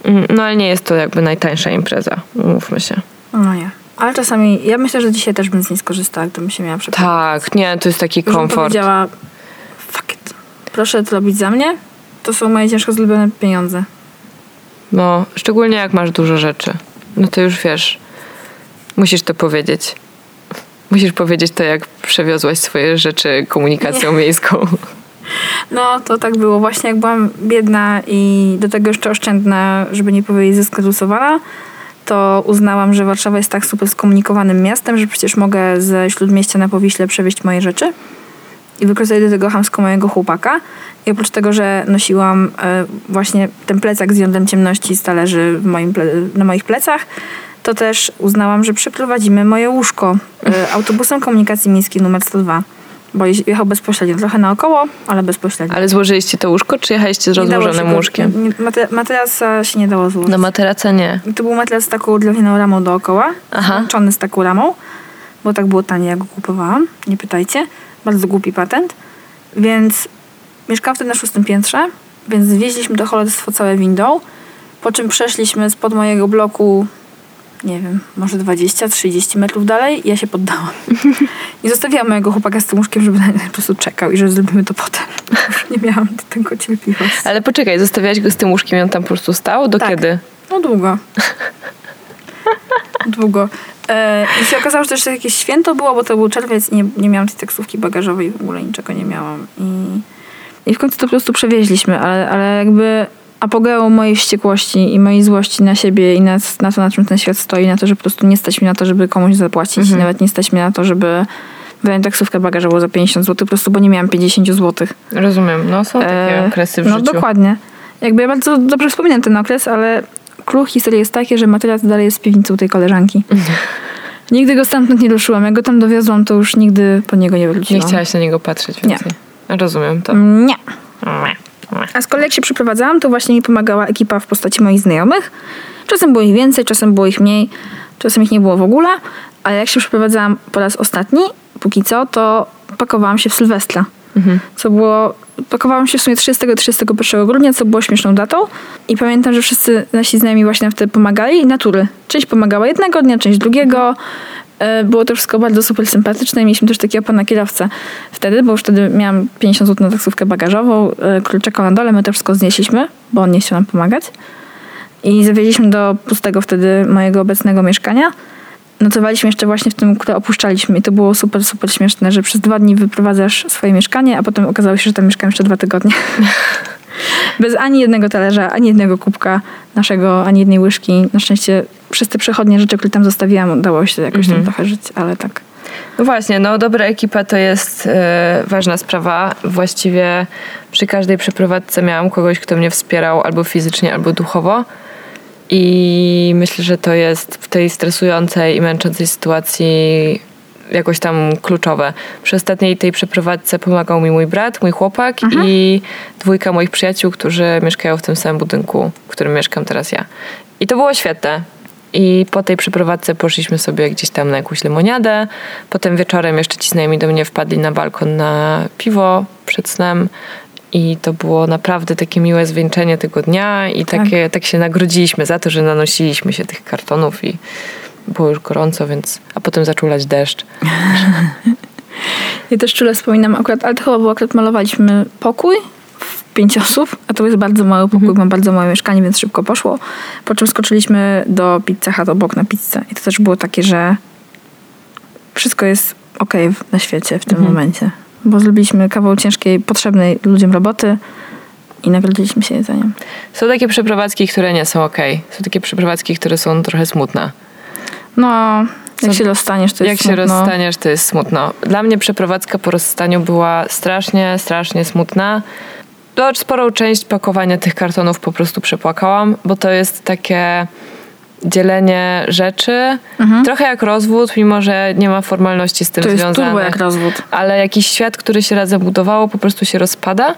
Mm, No ale nie jest to jakby najtańsza impreza, umówmy się. No nie. Ale czasami, ja myślę, że dzisiaj też bym z niej skorzystała, gdybym się miała przeprowadzić. Tak, nie, to jest taki komfort. powiedziała, fuck it. Proszę to robić za mnie. To są moje ciężko zrobione pieniądze. No, szczególnie jak masz dużo rzeczy. No to już wiesz, musisz to powiedzieć. Musisz powiedzieć to, jak przewiozłaś swoje rzeczy komunikacją miejską. No, to tak było. Właśnie jak byłam biedna i do tego jeszcze oszczędna, żeby nie powiedzieć zeskredusowana, to uznałam, że Warszawa jest tak super skomunikowanym miastem, że przecież mogę ze Śródmieścia na Powiśle przewieźć moje rzeczy i wykorzystać do tego hamsko mojego chłopaka. I oprócz tego, że nosiłam e, właśnie ten plecak z jądrem ciemności z talerzy na moich plecach, to też uznałam, że przeprowadzimy moje łóżko e, autobusem komunikacji miejskiej numer 102. Bo jechał bezpośrednio, trochę naokoło, ale bezpośrednio. Ale złożyliście to łóżko, czy jechaliście z rozłożonym łóżkiem? mate- Materaca się nie dało złożyć. No materaca nie. I to był materac z taką drewnianą ramą dookoła, Aha. złączony z taką ramą, bo tak było taniej, jak go kupowałam, nie pytajcie. Bardzo głupi patent. Więc mieszkałam wtedy na szóstym piętrze, więc zwieźliśmy to cholerstwo całe windą, po czym przeszliśmy spod mojego bloku, nie wiem, może 20-30 metrów dalej i ja się poddałam. I zostawiłam mojego chłopaka z tym łóżkiem, żeby po prostu czekał i że zrobimy to potem. Już nie miałam do tego cierpliwości. Ale poczekaj, zostawiałaś go z tym łóżkiem i on tam po prostu stał? Do Tak. kiedy? No długo. długo. E, I się okazało, że to jeszcze jakieś święto było, bo to był czerwiec i nie, nie miałam tej taksówki bagażowej, w ogóle niczego nie miałam. I, i w końcu to po prostu przewieźliśmy, ale, ale jakby apogeum mojej wściekłości i mojej złości na siebie i na, na to, na czym ten świat stoi, na to, że po prostu nie stać mi na to, żeby komuś zapłacić, nawet nie stać mi na to, żeby wynająć taksówkę bagażową za 50 zł, po prostu, bo nie miałam 50 zł. Rozumiem, no są takie E, okresy w no życiu. dokładnie. Jakby ja bardzo dobrze wspominam ten okres, ale klucz historii jest taki, że materac dalej jest w piwnicy u tej koleżanki. Nigdy go stamtąd nie ruszyłam. Jak go tam dowiozłam, to już nigdy po niego nie Nie wróciłam. chciałaś na niego patrzeć Nie. więcej. Rozumiem to. Nie. A z kolei jak się przeprowadzałam, to właśnie mi pomagała ekipa w postaci moich znajomych. Czasem było ich więcej, czasem było ich mniej, czasem ich nie było w ogóle. Ale jak się przeprowadzałam po raz ostatni, póki co, to pakowałam się w Sylwestra. Co było, pakowałam się w sumie 30-31 grudnia, co było śmieszną datą. I pamiętam, że wszyscy nasi znajomi właśnie wtedy pomagali natury. Część pomagała jednego dnia, część drugiego. E, Było to wszystko bardzo super sympatyczne mieliśmy też takiego pana kierowcę wtedy, bo już wtedy miałam 50 zł na taksówkę bagażową, e, król czekał na dole, my to wszystko znieśliśmy, bo on nie chciał nam pomagać. I zawieźliśmy do pustego wtedy mojego obecnego mieszkania. Nocowaliśmy jeszcze właśnie w tym, które opuszczaliśmy i to było super, super śmieszne, że przez dwa dni wyprowadzasz swoje mieszkanie, a potem okazało się, że tam mieszkam jeszcze dwa tygodnie. Bez ani jednego talerza, ani jednego kubka naszego, ani jednej łyżki. Na szczęście przez te przechodnie rzeczy, które tam zostawiłam, udało się jakoś tam trochę żyć, ale tak. No właśnie, no dobra ekipa to jest e, ważna sprawa. Właściwie przy każdej przeprowadzce miałam kogoś, kto mnie wspierał albo fizycznie, albo duchowo. I myślę, że to jest w tej stresującej i męczącej sytuacji jakoś tam kluczowe. Przy ostatniej tej przeprowadzce pomagał mi mój brat, mój chłopak i dwójka moich przyjaciół, którzy mieszkają w tym samym budynku, w którym mieszkam teraz ja. I to było świetne. I po tej przeprowadzce poszliśmy sobie gdzieś tam na jakąś lemoniadę. Potem wieczorem jeszcze ci znajomi do mnie wpadli na balkon na piwo przed snem. I to było naprawdę takie miłe zwieńczenie tego dnia i takie, tak się nagrodziliśmy za to, że nanosiliśmy się tych kartonów i było już gorąco, więc... A potem zaczął lać deszcz. Ja też czule wspominam akurat, ale to chyba było akurat malowaliśmy pokój w pięć osób, a to jest bardzo mały pokój, mam bardzo małe mieszkanie, więc szybko poszło. Po czym skoczyliśmy do Pizza Hut obok na pizzę i to też było takie, że wszystko jest okej w- na świecie w tym momencie. Bo zrobiliśmy kawał ciężkiej, potrzebnej ludziom roboty i nagrodziliśmy się jedzeniem. Są takie przeprowadzki, które nie są okej. Są takie przeprowadzki, które są trochę smutne. No, jak się rozstaniesz, to Jak jest się smutno. rozstaniesz, to jest smutno. Dla mnie przeprowadzka po rozstaniu była strasznie, strasznie smutna. To sporą część pakowania tych kartonów po prostu przepłakałam, bo to jest takie dzielenie rzeczy, trochę jak rozwód, mimo że nie ma formalności z tym Mhm. To jest związanych. turbo jak rozwód. Ale jakiś świat, który się razem budowało, po prostu się rozpada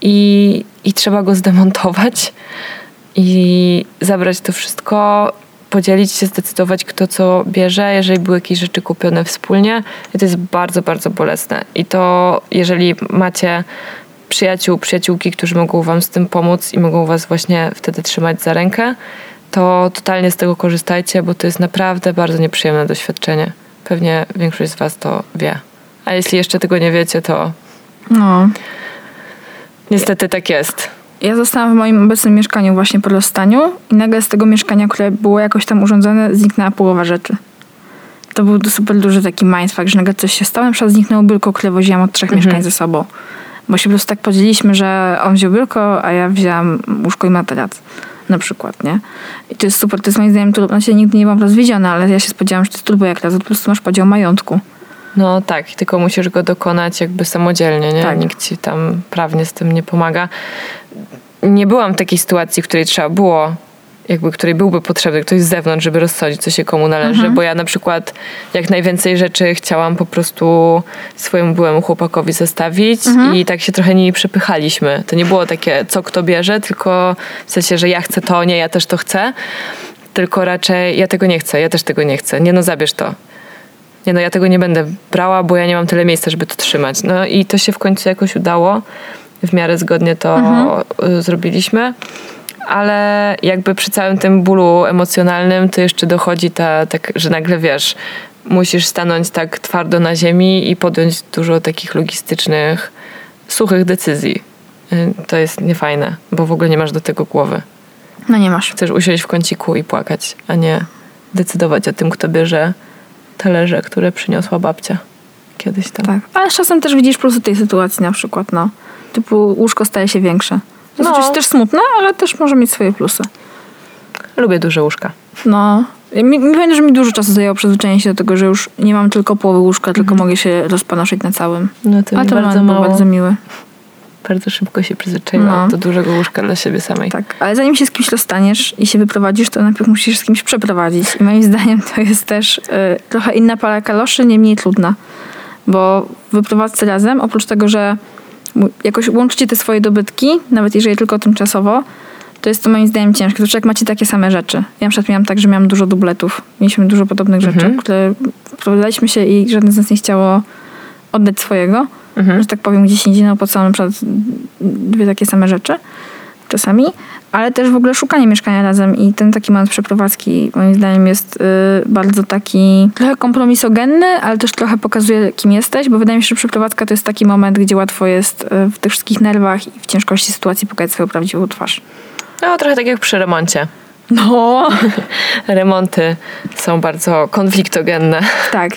i, i trzeba go zdemontować i zabrać to wszystko, podzielić się, zdecydować kto co bierze, jeżeli były jakieś rzeczy kupione wspólnie. I to jest bardzo, bardzo bolesne. I to jeżeli macie przyjaciół, przyjaciółki, którzy mogą wam z tym pomóc i mogą was właśnie wtedy trzymać za rękę, to totalnie z tego korzystajcie, bo to jest naprawdę bardzo nieprzyjemne doświadczenie. Pewnie większość z was to wie. A jeśli jeszcze tego nie wiecie, to No. niestety tak jest. Ja zostałam w moim obecnym mieszkaniu właśnie po rozstaniu i nagle z tego mieszkania, które było jakoś tam urządzone, zniknęła połowa rzeczy. To był super duży taki mindfuck, że nagle coś się stało. Na przykład zniknęło biurko, które woziłam od trzech mieszkań ze sobą. Bo się po prostu tak podzieliliśmy, że on wziął biurko, a ja wzięłam łóżko i materac. Na przykład, nie? I to jest super, to jest moim zdaniem turbo, znaczy nigdy nie byłam rozwiedziona, ale ja się spodziewałam, że to jest turbo jak raz, po prostu masz podział majątku. No tak, tylko musisz go dokonać jakby samodzielnie, nie? Tak. Nikt ci tam prawnie z tym nie pomaga. Nie byłam w takiej sytuacji, w której trzeba było, jakby której byłby potrzebny ktoś z zewnątrz, żeby rozsądzić, co się komu należy, bo ja na przykład jak najwięcej rzeczy chciałam po prostu swojemu byłemu chłopakowi zostawić i tak się trochę nimi przepychaliśmy. To nie było takie, co kto bierze, tylko w sensie, że ja chcę to, nie, ja też to chcę, tylko raczej ja tego nie chcę, ja też tego nie chcę. Nie no, zabierz to nie no, ja tego nie będę brała, bo ja nie mam tyle miejsca, żeby to trzymać. No i to się w końcu jakoś udało. W miarę zgodnie to y, zrobiliśmy. Ale jakby przy całym tym bólu emocjonalnym to jeszcze dochodzi ta, tak, że nagle wiesz, musisz stanąć tak twardo na ziemi i podjąć dużo takich logistycznych, suchych decyzji. Y, To jest niefajne, bo w ogóle nie masz do tego głowy. No nie masz. Chcesz usiąść w kąciku i płakać, a nie decydować o tym, kto bierze talerze, które przyniosła babcia kiedyś tam. Tak. Ale czasem też widzisz plusy tej sytuacji na przykład, no. Typu łóżko staje się większe. To jest No. oczywiście też smutne, ale też może mieć swoje plusy. Lubię duże łóżka. No. Mi, mi pamiętam, że mi dużo czasu zajęło przyzwyczajenie się do tego, że już nie mam tylko połowy łóżka, tylko mogę się rozpanoszyć na całym. No to A to bardzo mało. bardzo miły. Bardzo szybko się przyzwyczaiłam No. do dużego łóżka dla siebie samej. Tak, ale zanim się z kimś rozstaniesz i się wyprowadzisz, to najpierw musisz z kimś przeprowadzić. I moim zdaniem to jest też y, trochę inna para kaloszy, nie mniej trudna. Bo wyprowadzce razem, oprócz tego, że jakoś łączycie te swoje dobytki, nawet jeżeli tylko tymczasowo, to jest to moim zdaniem ciężkie. Zwłaszcza jak macie takie same rzeczy. Ja na przykład miałam tak, że miałam dużo dubletów. Mieliśmy dużo podobnych rzeczy, które wprowadzaliśmy się i żadne z nas nie chciało oddać swojego. Że tak powiem gdzieś indziej, no po co na przykład dwie takie same rzeczy czasami, ale też w ogóle szukanie mieszkania razem i ten taki moment przeprowadzki moim zdaniem jest y, bardzo taki trochę kompromisogenny, ale też trochę pokazuje kim jesteś, bo wydaje mi się, że przeprowadzka to jest taki moment, gdzie łatwo jest y, w tych wszystkich nerwach i w ciężkości sytuacji pokazać swoją prawdziwą twarz. No trochę tak jak przy remoncie. No, Remonty są bardzo konfliktogenne. tak.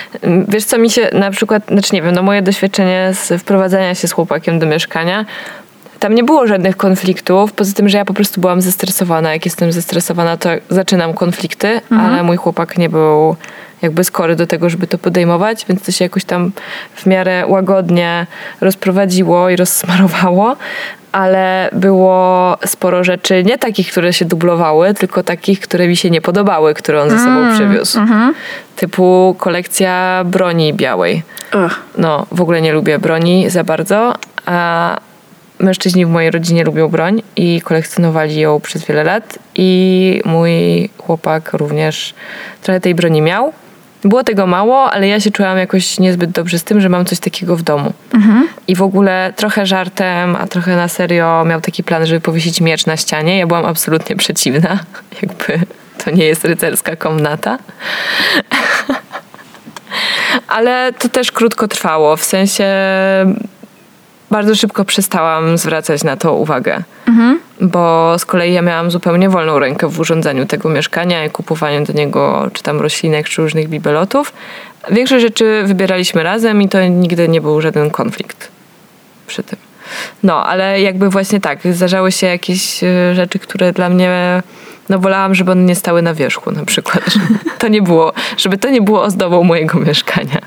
Wiesz co mi się na przykład, znaczy nie wiem, no moje doświadczenie z wprowadzania się z chłopakiem do mieszkania, tam nie było żadnych konfliktów, poza tym, że ja po prostu byłam zestresowana. Jak jestem zestresowana, to zaczynam konflikty, ale mój chłopak nie był jakby skory do tego, żeby to podejmować, więc to się jakoś tam w miarę łagodnie rozprowadziło i rozsmarowało, ale było sporo rzeczy, nie takich, które się dublowały, tylko takich, które mi się nie podobały, które on ze sobą przywiózł. Typu kolekcja broni białej. Ugh. No, w ogóle nie lubię broni za bardzo, a mężczyźni w mojej rodzinie lubią broń i kolekcjonowali ją przez wiele lat i mój chłopak również trochę tej broni miał. Było tego mało, ale ja się czułam jakoś niezbyt dobrze z tym, że mam coś takiego w domu. I w ogóle trochę żartem, a trochę na serio miał taki plan, żeby powiesić miecz na ścianie. Ja byłam absolutnie przeciwna. Jakby to nie jest rycerska komnata. Ale to też krótko trwało, w sensie bardzo szybko przestałam zwracać na to uwagę. Bo z kolei ja miałam zupełnie wolną rękę w urządzaniu tego mieszkania i kupowaniu do niego czy tam roślinek, czy różnych bibelotów. Większość rzeczy wybieraliśmy razem i to nigdy nie był żaden konflikt przy tym. No, ale jakby właśnie tak, zdarzały się jakieś e, rzeczy, które dla mnie, no wolałam, żeby one nie stały na wierzchu na przykład. Żeby to nie było, żeby to nie było ozdobą mojego mieszkania.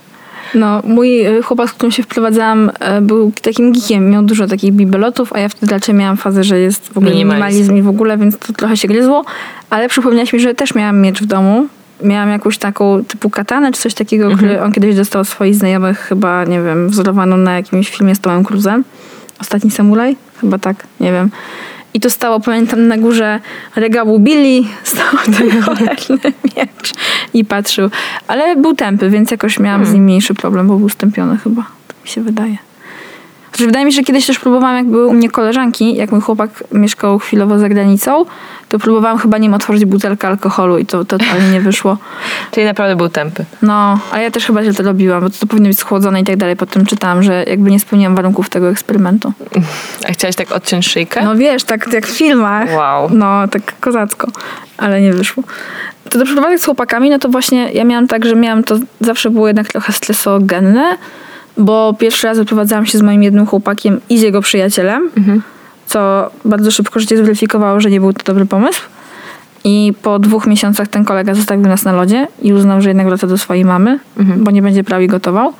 No, mój y, chłopak, z którym się wprowadzałam, y, był takim geekiem. Miał dużo takich bibelotów, a ja wtedy raczej miałam fazę, że jest w ogóle Minimalizm. i w ogóle, więc to trochę się gryzło. Ale przypomniałaś mi, że też miałam miecz w domu. Miałam jakąś taką typu katanę, czy coś takiego, który on kiedyś dostał od swoich znajomych, chyba, nie wiem, wzorowaną na jakimś filmie z Tomem Cruzem. Ostatni Samuraj? Chyba tak, nie wiem. I to stało, pamiętam, na górze regału Billy, stał ten cholerny miecz i patrzył. Ale był tępy, więc jakoś miałam z nim mniejszy problem, bo był stępiony chyba. Tak mi się wydaje. Chociaż wydaje mi się, że kiedyś też próbowałam, jak były u mnie koleżanki, jak mój chłopak mieszkał chwilowo za granicą, to próbowałam chyba nim otworzyć butelkę alkoholu i to totalnie nie wyszło. Czyli naprawdę był tępy. No, ale ja też chyba źle to robiłam, bo to, to powinno być schłodzone i tak dalej. Potem czytałam, że jakby nie spełniłam warunków tego eksperymentu. A chciałaś tak odciąć szyjkę? No wiesz, tak jak w filmach. Wow. No, tak kozacko, ale nie wyszło. To do przeprowadzek z chłopakami, no to właśnie ja miałam tak, że miałam to, zawsze było jednak trochę stresogenne, bo pierwszy raz wyprowadzałam się z moim jednym chłopakiem i z jego przyjacielem, co bardzo szybko życie zweryfikowało, że nie był to dobry pomysł. I po dwóch miesiącach ten kolega zostawił nas na lodzie i uznał, że jednak wraca do swojej mamy, bo nie będzie brał i gotował.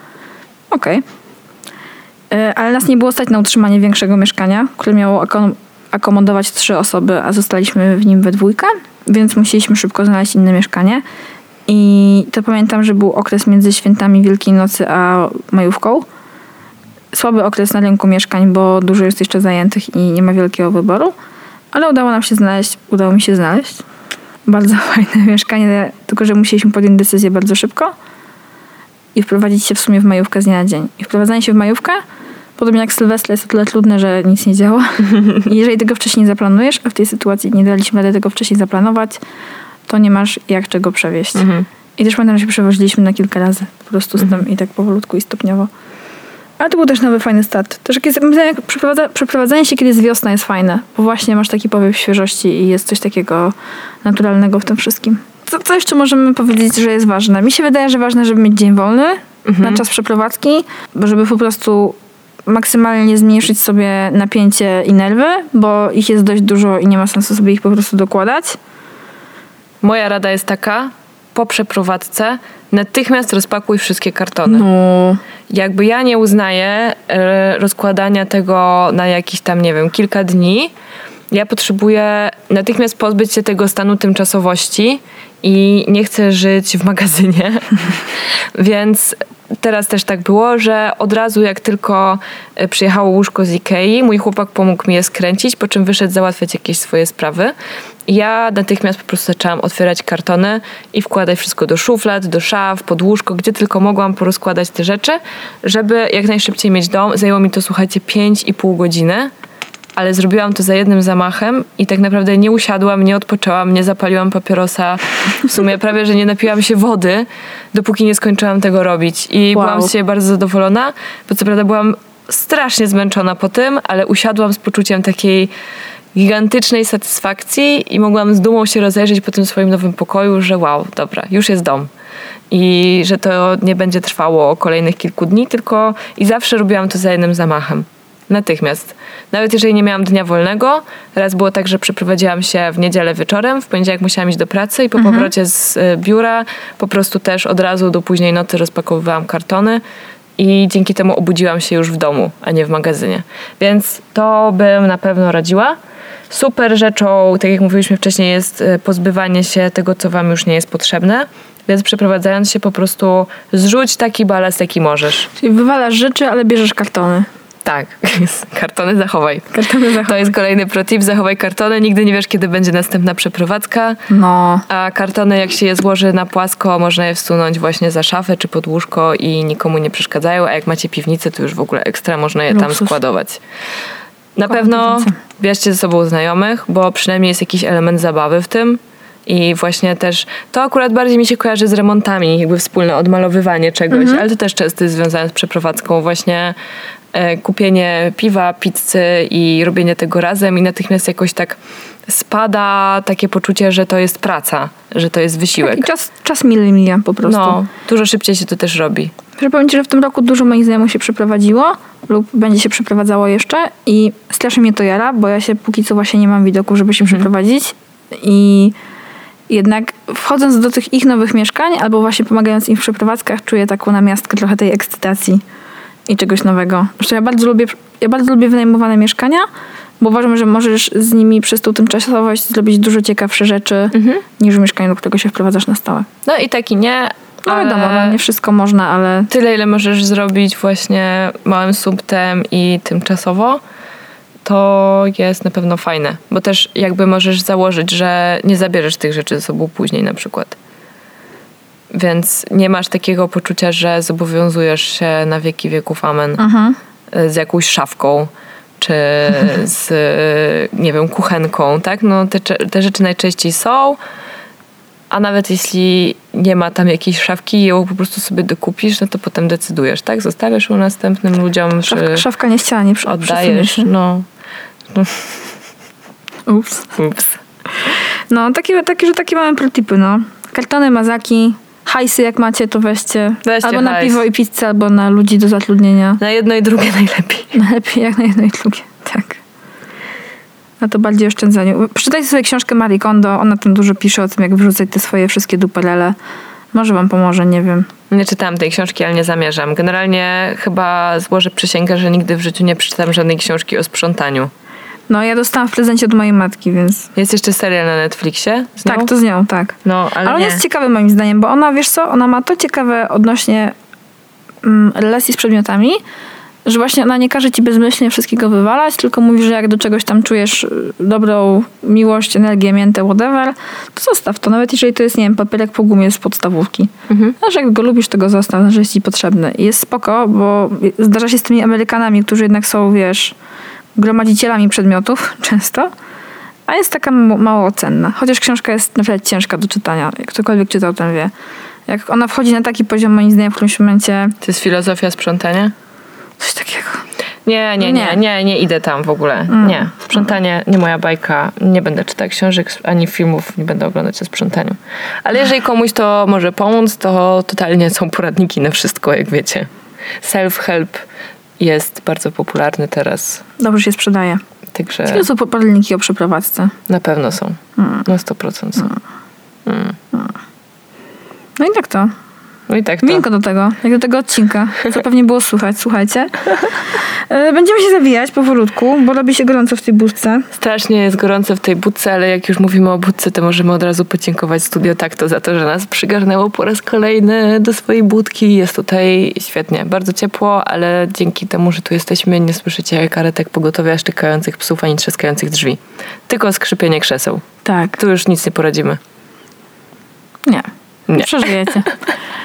Okej. E, Ale nas nie było stać na utrzymanie większego mieszkania, które miało akom- akomodować trzy osoby, a zostaliśmy w nim we dwójkę, więc musieliśmy szybko znaleźć inne mieszkanie. I to pamiętam, że był okres między świętami Wielkiej Nocy a majówką. Słaby okres na rynku mieszkań, bo dużo jest jeszcze zajętych i nie ma wielkiego wyboru. Ale udało nam się znaleźć, udało mi się znaleźć bardzo fajne mieszkanie, tylko że musieliśmy podjąć decyzję bardzo szybko i wprowadzić się w sumie w majówkę z dnia na dzień. I wprowadzanie się w majówkę, podobnie jak Sylwestra, jest o tyle trudne, że nic nie działa. I jeżeli tego wcześniej nie zaplanujesz, a w tej sytuacji nie daliśmy rady tego wcześniej zaplanować, to nie masz jak czego przewieźć. I też pamiętam, że się przewoziliśmy na kilka razy po prostu z tym i tak powolutku i stopniowo. Ale to był też nowy, fajny start. Też jak jest, jak przeprowadza, przeprowadzanie się, kiedy jest wiosna, jest fajne, bo właśnie masz taki powiew świeżości i jest coś takiego naturalnego w tym wszystkim. Co, co jeszcze możemy powiedzieć, że jest ważne? Mi się wydaje, że ważne, żeby mieć dzień wolny na czas przeprowadzki, żeby po prostu maksymalnie zmniejszyć sobie napięcie i nerwy, bo ich jest dość dużo i nie ma sensu sobie ich po prostu dokładać. Moja rada jest taka, po przeprowadzce natychmiast rozpakuj wszystkie kartony. No. Jakby ja nie uznaję e, rozkładania tego na jakiś tam, nie wiem, kilka dni. Ja potrzebuję natychmiast pozbyć się tego stanu tymczasowości i nie chcę żyć w magazynie. Więc teraz też tak było, że od razu jak tylko e, przyjechało łóżko z Ikei, mój chłopak pomógł mi je skręcić, po czym wyszedł załatwiać jakieś swoje sprawy. Ja natychmiast po prostu zaczęłam otwierać kartony i wkładać wszystko do szuflad, do szaf, pod łóżko, gdzie tylko mogłam porozkładać te rzeczy, żeby jak najszybciej mieć dom. Zajęło mi to, słuchajcie, 5,5 godziny ale zrobiłam to za jednym zamachem i tak naprawdę nie usiadłam, nie odpoczęłam, nie zapaliłam papierosa. W sumie prawie, że nie napiłam się wody, dopóki nie skończyłam tego robić. I Wow. byłam z siebie bardzo zadowolona, bo co prawda byłam strasznie zmęczona po tym, ale usiadłam z poczuciem takiej gigantycznej satysfakcji i mogłam z dumą się rozejrzeć po tym swoim nowym pokoju, że wow, dobra, już jest dom. I że to nie będzie trwało kolejnych kilku dni, tylko i zawsze robiłam to za jednym zamachem. Natychmiast. Nawet jeżeli nie miałam dnia wolnego, raz było tak, że przeprowadziłam się w niedzielę wieczorem, w poniedziałek musiałam iść do pracy i po powrocie z y, biura po prostu też od razu do późnej nocy rozpakowywałam kartony i dzięki temu obudziłam się już w domu, a nie w magazynie. Więc to bym na pewno radziła. Super rzeczą, tak jak mówiliśmy wcześniej, jest y, pozbywanie się tego, co wam już nie jest potrzebne. Więc przeprowadzając się po prostu zrzuć taki balast, jaki możesz. Czyli wywalasz rzeczy, ale bierzesz kartony. Tak, kartony zachowaj. Kartony To zachowaj. jest kolejny protip, zachowaj kartony. Nigdy nie wiesz, kiedy będzie następna przeprowadzka. No. A kartony, jak się je złoży na płasko, można je wsunąć właśnie za szafę czy pod łóżko i nikomu nie przeszkadzają. A jak macie piwnicę, to już w ogóle ekstra można je tam Luksus. składować. Na Kocham pewno piwnicę. bierzcie ze sobą znajomych, bo przynajmniej jest jakiś element zabawy w tym. I właśnie też to akurat bardziej mi się kojarzy z remontami, jakby wspólne odmalowywanie czegoś, ale to też często jest związane z przeprowadzką, właśnie kupienie piwa, pizzy i robienie tego razem i natychmiast jakoś tak spada takie poczucie, że to jest praca, że to jest wysiłek. I czas, czas mile mija po prostu. No, dużo szybciej się to też robi. Muszę że w tym roku dużo moich znajomych się przeprowadziło lub będzie się przeprowadzało jeszcze i strasznie mnie to jara, bo ja się póki co właśnie nie mam widoku, żeby się przeprowadzić i jednak wchodząc do tych ich nowych mieszkań albo właśnie pomagając im w przeprowadzkach czuję taką namiastkę trochę tej ekscytacji i czegoś nowego. Zresztą ja bardzo lubię, ja bardzo lubię wynajmowane mieszkania, bo uważam, że możesz z nimi przez tą tymczasowość zrobić dużo ciekawsze rzeczy niż w mieszkaniu, do którego się wprowadzasz na stałe. No i tak i nie, No ale wiadomo, no, nie wszystko można, ale tyle, ile możesz zrobić właśnie małym subtem i tymczasowo, to jest na pewno fajne. Bo też jakby możesz założyć, że nie zabierzesz tych rzeczy ze sobą później na przykład. Więc nie masz takiego poczucia, że zobowiązujesz się na wieki wieków amen z jakąś szafką czy z, nie wiem, kuchenką, tak? No te, te rzeczy najczęściej są, a nawet jeśli nie ma tam jakiejś szafki i ją po prostu sobie dokupisz, no to potem decydujesz, tak? Zostawiasz ją następnym ludziom, szafka, czy szafka nie chciała, nie przy, oddajesz, się. no. Ups. Ups. No, takie, takie, że takie mamy protipy, no. Kartony, mazaki, hajsy jak macie, to weźcie. Weźcie albo na hajs. piwo i pizzę, albo na ludzi do zatrudnienia. Na jedno i drugie najlepiej. Najlepiej jak na jedno i drugie. Tak. na to bardziej oszczędzaniu. Przeczytajcie sobie książkę Marie Kondo, ona tam dużo pisze o tym, jak wyrzucać te swoje wszystkie duperele. Może wam pomoże, nie wiem. Nie czytałam tej książki, ale nie zamierzam. Generalnie chyba złożę przysięgę, że nigdy w życiu nie przeczytam żadnej książki o sprzątaniu. No, ja dostałam w prezencie od mojej matki, więc... Jest jeszcze serial na Netflixie? Tak, to z nią, tak. No, ale, Ale on nie. jest ciekawy moim zdaniem, bo ona, wiesz co, ona ma to ciekawe odnośnie mm, relacji z przedmiotami, że właśnie ona nie każe ci bezmyślnie wszystkiego wywalać, tylko mówi, że jak do czegoś tam czujesz y, dobrą miłość, energię, miętę, whatever, to zostaw to, nawet jeżeli to jest, nie wiem, papierek po gumie z podstawówki. Mhm. A że jak go lubisz, to go zostaw, że jest ci potrzebny. I jest spoko, bo zdarza się z tymi Amerykanami, którzy jednak są, wiesz, gromadzicielami przedmiotów często, a jest taka mało cenna. Chociaż książka jest naprawdę ciężka do czytania. Ktokolwiek czytał, ten wie. Jak ona wchodzi na taki poziom, moim zdaniem, w którymś momencie To jest filozofia sprzątania? coś takiego. Nie, nie, nie, Nie. nie, nie idę tam w ogóle. Nie. Sprzątanie nie moja bajka. Nie będę czytać książek ani filmów, nie będę oglądać o sprzątaniu. Ale jeżeli komuś to może pomóc, to totalnie są poradniki na wszystko, jak wiecie. Self-help jest bardzo popularny teraz. Dobrze się sprzedaje. Także Ile są poradniki o przeprowadzce? na pewno są. Na 100% są. No i tak to. No i tak to. Miękko do tego, jak do tego odcinka, co pewnie było słychać, słuchajcie. E, Będziemy się zawijać powolutku, bo robi się gorąco w tej budce. Strasznie jest gorąco w tej budce, ale jak już mówimy o budce, to możemy od razu podziękować Studio Takto za to, że nas przygarnęło po raz kolejny do swojej budki. Jest tutaj świetnie, bardzo ciepło, ale dzięki temu, że tu jesteśmy, nie słyszycie karetek pogotowia, szczekających psów ani trzaskających drzwi. Tylko skrzypienie krzeseł. Tak. Tu już nic nie poradzimy. Nie. Nie. Przeżyjecie.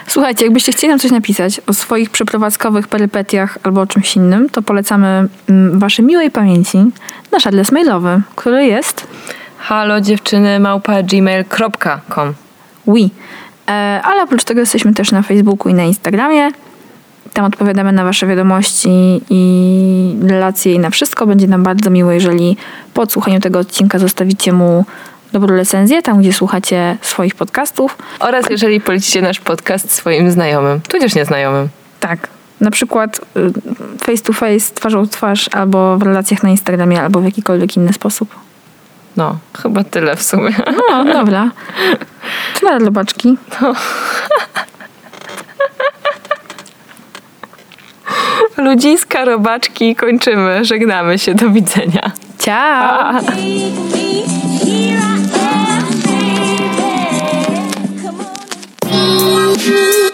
Słuchajcie, jakbyście chcieli nam coś napisać o swoich przeprowadzkowych perypetiach albo o czymś innym, to polecamy mm, waszej miłej pamięci nasz adres mailowy, który jest Halo dziewczyny małpa gmail.com we. E, ale oprócz tego jesteśmy też na Facebooku i na Instagramie. Tam odpowiadamy na wasze wiadomości i relacje i na wszystko. Będzie nam bardzo miło, jeżeli po odsłuchaniu tego odcinka zostawicie mu dobrą recenzję, tam gdzie słuchacie swoich podcastów. Oraz jeżeli polecicie nasz podcast swoim znajomym, tudzież nieznajomym. Tak. Na przykład y, face to face, twarzą w twarz, albo w relacjach na Instagramie, albo w jakikolwiek inny sposób. No, chyba tyle w sumie. No, dobra. Tyle robaczki. Ludziska, robaczki, kończymy. Żegnamy się. Do widzenia. Ciao! Take Daddy.